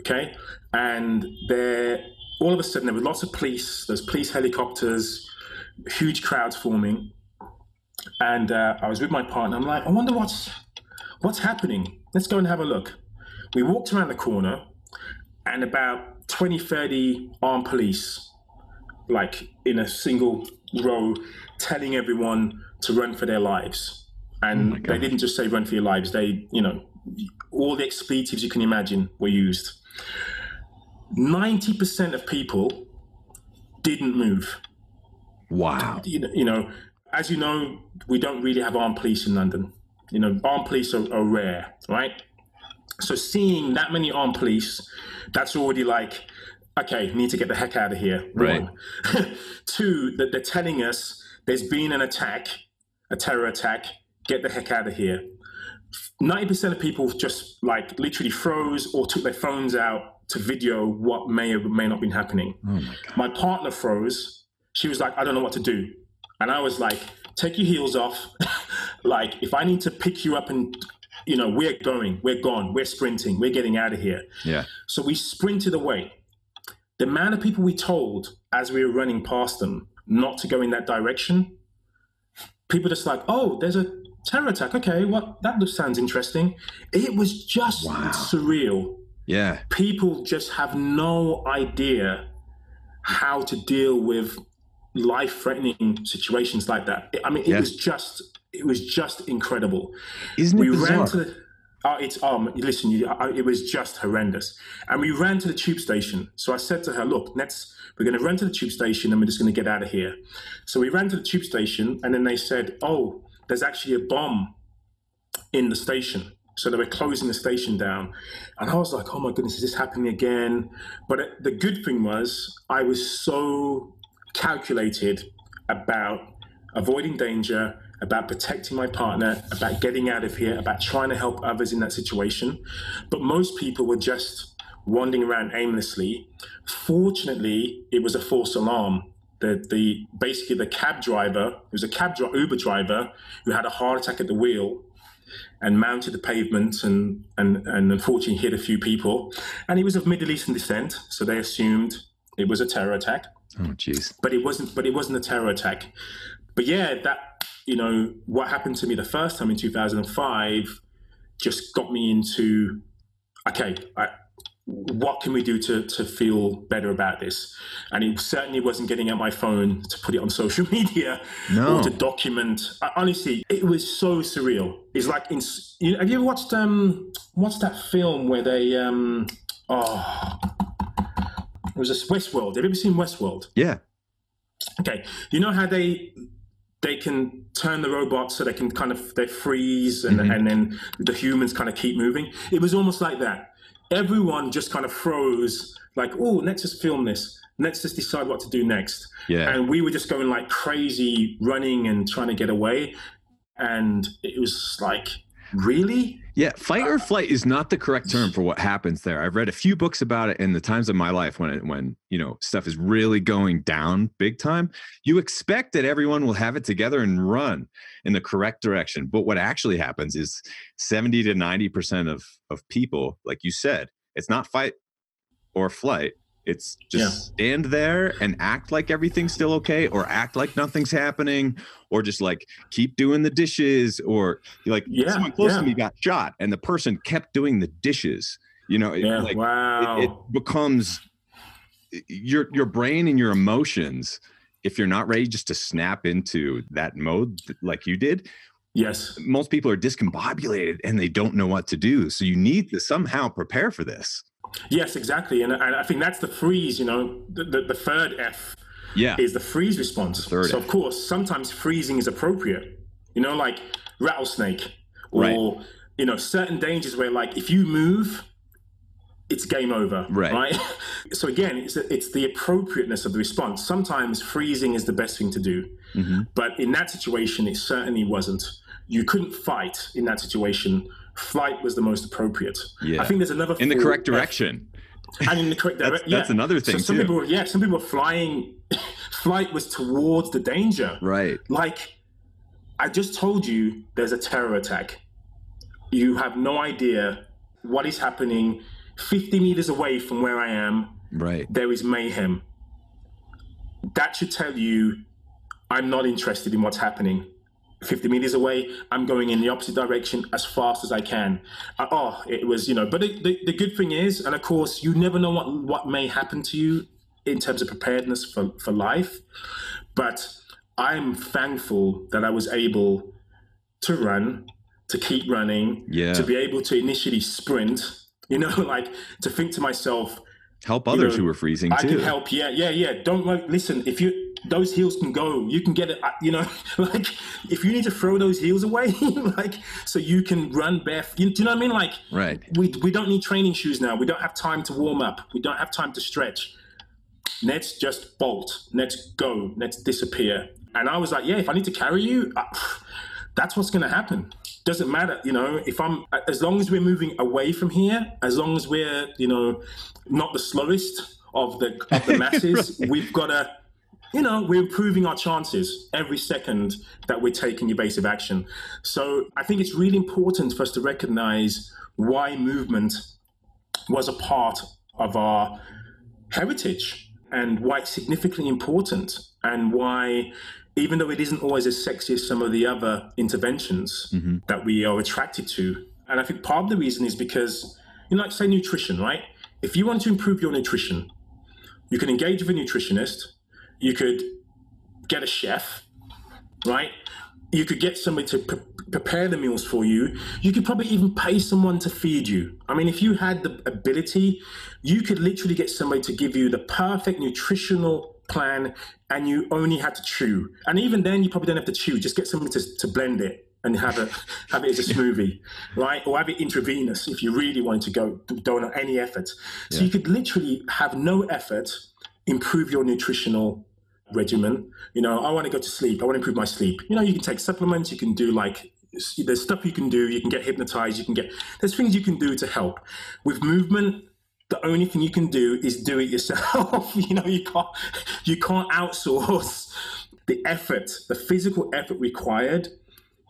Okay, and there, all of a sudden, there were lots of police. There's police helicopters, huge crowds forming, and uh, I was with my partner. I'm like, I wonder what's what's happening. Let's go and have a look. We walked around the corner, and about 20, 30 armed police, like in a single row, telling everyone to run for their lives. And Oh they didn't just say run for your lives. They, you know, all the expletives you can imagine were used. 90% of people didn't move. Wow. You know, you know, as you know, we don't really have armed police in London. You know, armed police are, are rare, right? So seeing that many armed police, that's already like, okay, need to get the heck out of here. Right. One. Two, that they're telling us there's been an attack, a terror attack, get the heck out of here. 90% of people just like literally froze or took their phones out to video what may or may not been happening. Oh my god. My partner froze. She was like, I don't know what to do. And I was like, take your heels off. like, if I need to pick you up and, you know, we're going, we're gone, we're sprinting, we're getting out of here. Yeah. So we sprinted away. The amount of people we told as we were running past them not to go in that direction, people just like, oh, there's a terror attack. Okay, what that looks sounds interesting. It was just Wow. surreal. Yeah. People just have no idea how to deal with life-threatening situations like that. I mean, it Yeah. was just it was just incredible. Isn't it we bizarre? ran to the oh, it's um listen you, I, it was just horrendous. And we ran to the tube station. So i said to her look let's we're going to run to the tube station and we're just going to get out of here. So we ran to the tube station and then they said oh there's actually a bomb in the station. So they were closing the station down. And i was like oh my goodness is this happening again? But it- the good thing was i was so calculated about avoiding danger, about protecting my partner, about getting out of here, about trying to help others in that situation. But most people were just wandering around aimlessly. Fortunately, it was a false alarm. The, the basically the cab driver, it was a cab dri- Uber driver who had a heart attack at the wheel and mounted the pavement and, and, and unfortunately hit a few people. And he was of Middle Eastern descent, so they assumed it was a terror attack Oh jeez. but it wasn't but it wasn't a terror attack but yeah that you know what happened to me the first time in 2005 just got me into okay I, what can we do to, to feel better about this and it certainly wasn't getting out my phone to put it on social media No. or to document I, honestly it was so surreal it's like in you know, have you ever watched um what's that film where they um oh it was a Westworld. Have you ever seen Westworld? Yeah. Okay, you know how they they can turn the robots so they can kind of they freeze and, mm-hmm. and then the humans kind of keep moving. It was almost like that. Everyone just kind of froze, like, oh, let's just film this. Let's just decide what to do next. Yeah. And we were just going like crazy, running and trying to get away. And it was like, really? Yeah, fight or flight is not the correct term for what happens there. I've read a few books about it in the times of my life when it, when you know stuff is really going down big time. You expect that everyone will have it together and run in the correct direction, but what actually happens is seventy to ninety percent of of people, like you said, it's not fight or flight. It's just stand there and act like everything's still okay, or act like nothing's happening, or just like keep doing the dishes, or like Yeah, someone close yeah. to me got shot, and the person kept doing the dishes. You know, it, Yeah. like wow. it, it becomes your your brain and your emotions. If you're not ready just to snap into that mode like you did, yes. most people are discombobulated and they don't know what to do. So you need to somehow prepare for this. Yes, exactly. And, and I think that's the freeze, you know, the, the, the third F Yeah. is the freeze response. third so, of course, sometimes freezing is appropriate, you know, like rattlesnake or, Right. you know, certain dangers where, like, if you move, it's game over, right? right? so again, it's it's the appropriateness of the response. Sometimes freezing is the best thing to do, mm-hmm. but in that situation, it certainly wasn't. You couldn't fight in that situation. Flight was the most appropriate. Yeah. I think there's another in the correct direction. and in the correct direction. that's, yeah. that's another thing so some too. people, were, yeah, some people were flying. flight was towards the danger. Right. Like I just told you, there's a terror attack. You have no idea what is happening 50 meters away from where I am, right. there is mayhem. That should tell you I'm not interested in what's happening. 50 meters away, I'm going in the opposite direction as fast as I can. Uh, oh, it was, you know, but the, the, the, good thing is, and of course, you never know what, what may happen to you in terms of preparedness for, for life. But I'm thankful that I was able to run, to keep running, yeah. to be able to initially sprint you know, like to think to myself, help others you know, who are freezing I too. can help. Yeah, yeah, yeah. Don't like, listen. If you those heels can go, you can get it. You know, like if you need to throw those heels away, like so you can run barefoot. You, do you know what I mean? Like, right. We we don't need training shoes now. We don't have time to warm up. We don't have time to stretch. Let's just bolt. Let's go. Let's disappear. And I was like, yeah, if I need to carry you, uh, that's what's going to happen doesn't matter, you know, if I'm, as long as we're moving away from here, as long as we're, you know, not the slowest of the, of the masses, right. we've got to, you know, we're improving our chances every second that we're taking evasive action. So I think it's really important for us to recognize why movement was a part of our heritage and why it's significantly important and why even though it isn't always as sexy as some of the other interventions mm-hmm. that we are attracted to. And I think part of the reason is because, you know, like say nutrition, right? If you want to improve your nutrition, you can engage with a nutritionist, you could get a chef, right? You could get somebody to pre- prepare the meals for you. You could probably even pay someone to feed you. I mean, if you had the ability, you could literally get somebody to give you the perfect nutritional plan and you only had to chew. And even then, you probably don't have to chew. Just get somebody to, to blend it and have it have it as a smoothie, right? Or have it intravenous if you really wanted to go don't have any effort. So yeah. you could literally have no effort, improve your nutritional regimen. You know, I want to go to sleep. I want to improve my sleep. You know, you can take supplements. You can do like there's stuff you can do. You can get hypnotized. You can get there's things you can do to help with movement the only thing you can do is do it yourself. you know, you can't you can't outsource the effort, the physical effort required.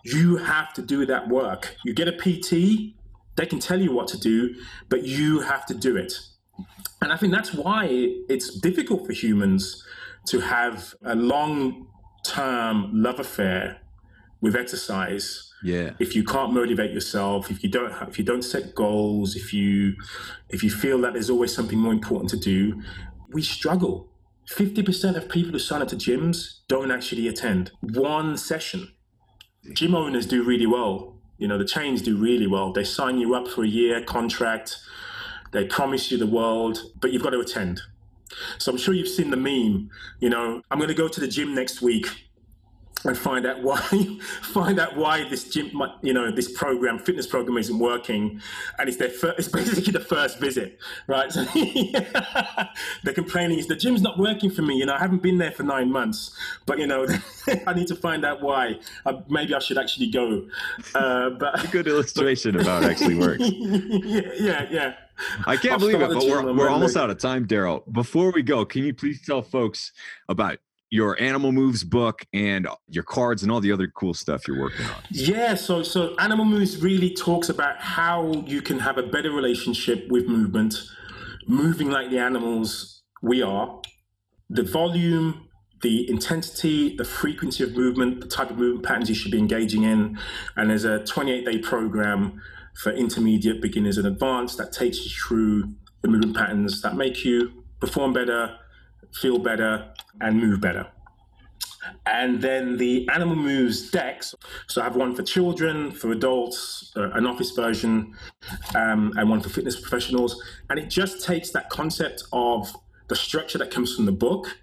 You have to do that work. You get a PT, they can tell you what to do, but you have to do it. And I think that's why it's difficult for humans to have a long term love affair with exercise yeah. if you can't motivate yourself if you don't have, if you don't set goals if you if you feel that there's always something more important to do. We struggle. 50% of people who sign up to gyms don't actually attend one session. Gym owners do really well. You know the chains do really well. They sign you up for a year contract they promise you the world but you've got to attend. So i'm sure you've seen the meme you know i'm going to go to the gym next week and find out why find out why this gym you know this program fitness program isn't working. And it's their first, it's basically the first visit right? So they're complaining is the gym's not working for me you know i haven't been there for nine months. But you know i need to find out why. Uh, maybe i should actually go. Uh, but a good illustration of how it actually works. Yeah yeah yeah I can't believe it, but we're, we're almost out of time, Darryl. Before we go, can you please tell folks about your Animal Moves book and your cards and all the other cool stuff you're working on. Yeah, so so Animal Moves really talks about how you can have a better relationship with movement, moving like the animals we are. The volume, the intensity, the frequency of movement, the type of movement patterns you should be engaging in. And there's a 28 day program for intermediate, beginners, and advanced that takes you through the movement patterns that make you perform better, feel better, and move better. And then the Animal Moves decks. So I have one for children, for adults, uh, an office version, um, and one for fitness professionals. And it just takes that concept of the structure that comes from the book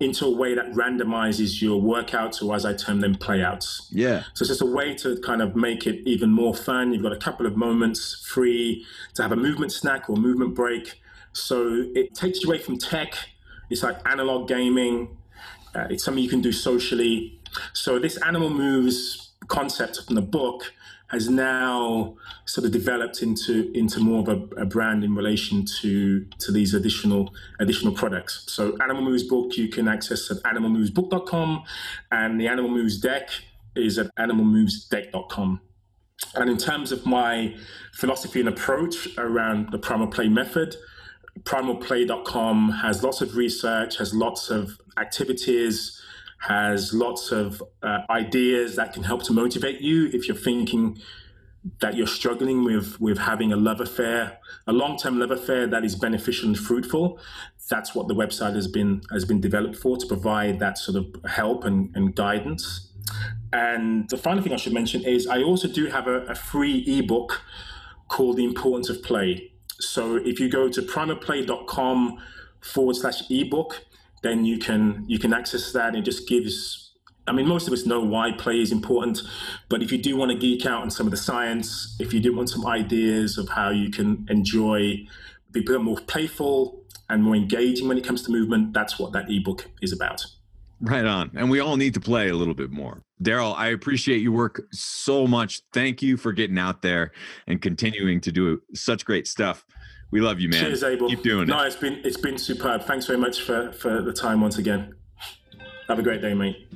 into a way that randomizes your workouts, or as I term them, playouts. Yeah. So it's just a way to kind of make it even more fun. You've got a couple of moments free to have a movement snack or movement break. So it takes you away from tech. It's like analog gaming. Uh, it's something you can do socially. So this animal moves concept from the book has now sort of developed into into more of a, a, brand in relation to to these additional additional products. So Animal Moves book you can access at animalmovesbook.com, and the Animal Moves deck is at animalmovesdeck.com. And in terms of my philosophy and approach around the primal play method, primalplay.com has lots of research, has lots of activities has lots of uh, ideas that can help to motivate you if you're thinking that you're struggling with with having a love affair, a long-term love affair that is beneficial and fruitful. That's what the website has been has been developed for to provide that sort of help and, and guidance. And the final thing I should mention is I also do have a, a free ebook called The Importance of Play. So if you go to primalplay.com forward slash ebook, then you can you can access that. It just gives. I mean, most of us know why play is important, but if you do want to geek out on some of the science, if you do want some ideas of how you can enjoy, be more playful and more engaging when it comes to movement, that's what that ebook is about. Right on. And we all need to play a little bit more. Darryl, I appreciate your work so much. Thank you for getting out there and continuing to do such great stuff. We love you, man. Cheers, Abel. Keep doing no, it. No, it's been it's been superb. Thanks very much for for the time once again. Have a great day, mate.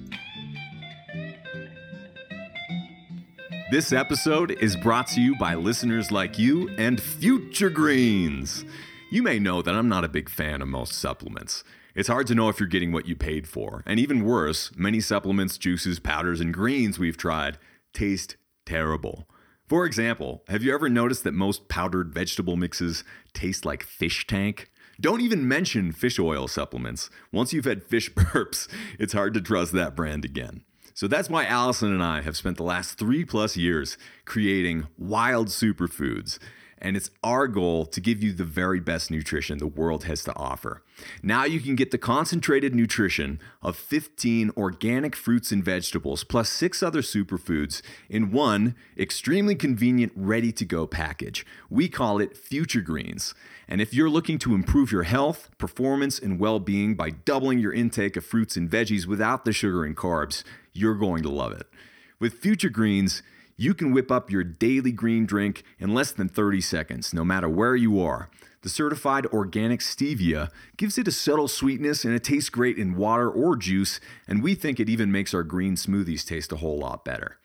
This episode is brought to you by listeners like you and Future Greens. You may know that I'm not a big fan of most supplements. It's hard to know if you're getting what you paid for. And even worse, many supplements, juices, powders, and greens we've tried taste terrible. For example, have you ever noticed that most powdered vegetable mixes taste like fish tank? Don't even mention fish oil supplements. Once you've had fish burps, it's hard to trust that brand again. So that's why Allison and I have spent the last three plus years creating wild superfoods and it's our goal to give you the very best nutrition the world has to offer. Now you can get the concentrated nutrition of 15 organic fruits and vegetables plus six other superfoods in one extremely convenient, ready to go package. We call it Future Greens. And if you're looking to improve your health, performance, and well being by doubling your intake of fruits and veggies without the sugar and carbs, you're going to love it. With Future Greens, you can whip up your daily green drink in less than 30 seconds, no matter where you are. The certified organic stevia gives it a subtle sweetness and it tastes great in water or juice, and we think it even makes our green smoothies taste a whole lot better.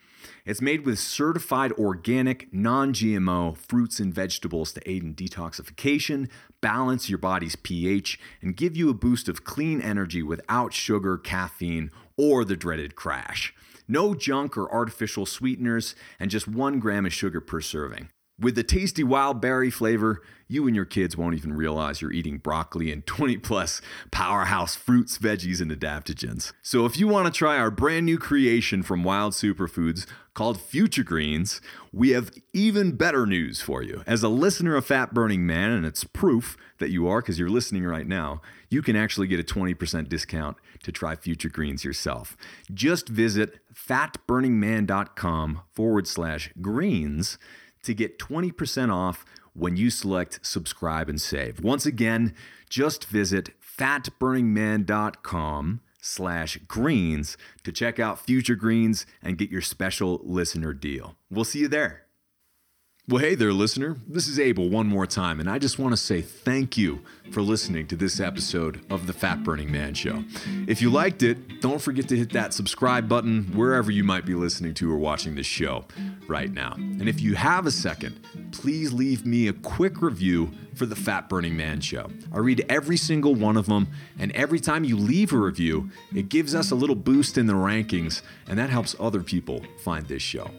It's made with certified organic, non GMO fruits and vegetables to aid in detoxification, balance your body's pH, and give you a boost of clean energy without sugar, caffeine, or the dreaded crash. No junk or artificial sweeteners, and just one gram of sugar per serving. With the tasty wild berry flavor, you and your kids won't even realize you're eating broccoli and 20 plus powerhouse fruits, veggies, and adaptogens. So if you want to try our brand new creation from Wild Superfoods called Future Greens, we have even better news for you. As a listener of Fat Burning Man, and it's proof that you are because you're listening right now, you can actually get a 20% discount to try Future Greens yourself. Just visit fatburningman.com forward slash greens to get 20% off when you select subscribe and save. Once again, just visit fatburningman.com slash greens to check out future greens and get your special listener deal. We'll see you there. Well, hey there, listener. This is Abel one more time, and I just want to say thank you for listening to this episode of the Fat Burning Man Show. If you liked it, don't forget to hit that subscribe button wherever you might be listening to or watching this show right now. And if you have a second, please leave me a quick review for the Fat Burning Man Show. I read every single one of them, and every time you leave a review, it gives us a little boost in the rankings, and that helps other people find this show.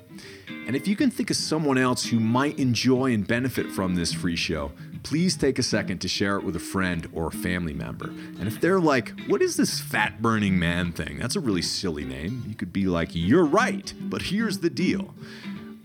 And if you can think of someone else who might enjoy and benefit from this free show, please take a second to share it with a friend or a family member. And if they're like, what is this fat burning man thing? That's a really silly name. You could be like, you're right, but here's the deal.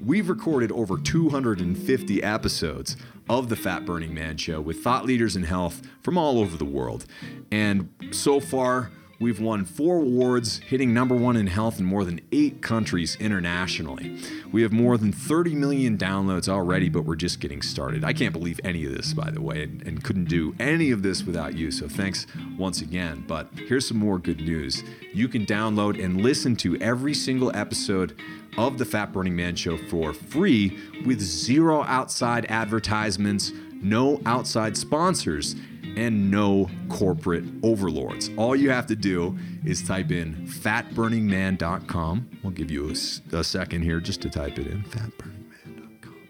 We've recorded over 250 episodes of the Fat Burning Man Show with thought leaders in health from all over the world. And so far, We've won four awards, hitting number one in health in more than eight countries internationally. We have more than 30 million downloads already, but we're just getting started. I can't believe any of this, by the way, and, and couldn't do any of this without you. So thanks once again. But here's some more good news you can download and listen to every single episode of the Fat Burning Man Show for free with zero outside advertisements, no outside sponsors and no corporate overlords. All you have to do is type in fatburningman.com. We'll give you a, a second here just to type it in fatburningman.com.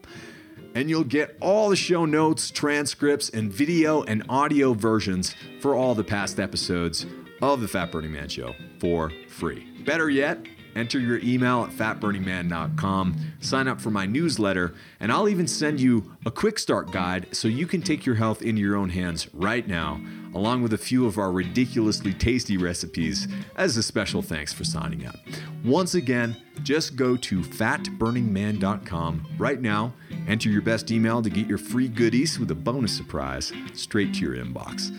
And you'll get all the show notes, transcripts, and video and audio versions for all the past episodes of the Fat Burning Man Show for free. Better yet, Enter your email at fatburningman.com, sign up for my newsletter, and I'll even send you a quick start guide so you can take your health into your own hands right now, along with a few of our ridiculously tasty recipes as a special thanks for signing up. Once again, just go to fatburningman.com right now, enter your best email to get your free goodies with a bonus surprise straight to your inbox.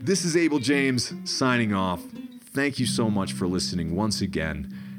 This is Abel James signing off. Thank you so much for listening once again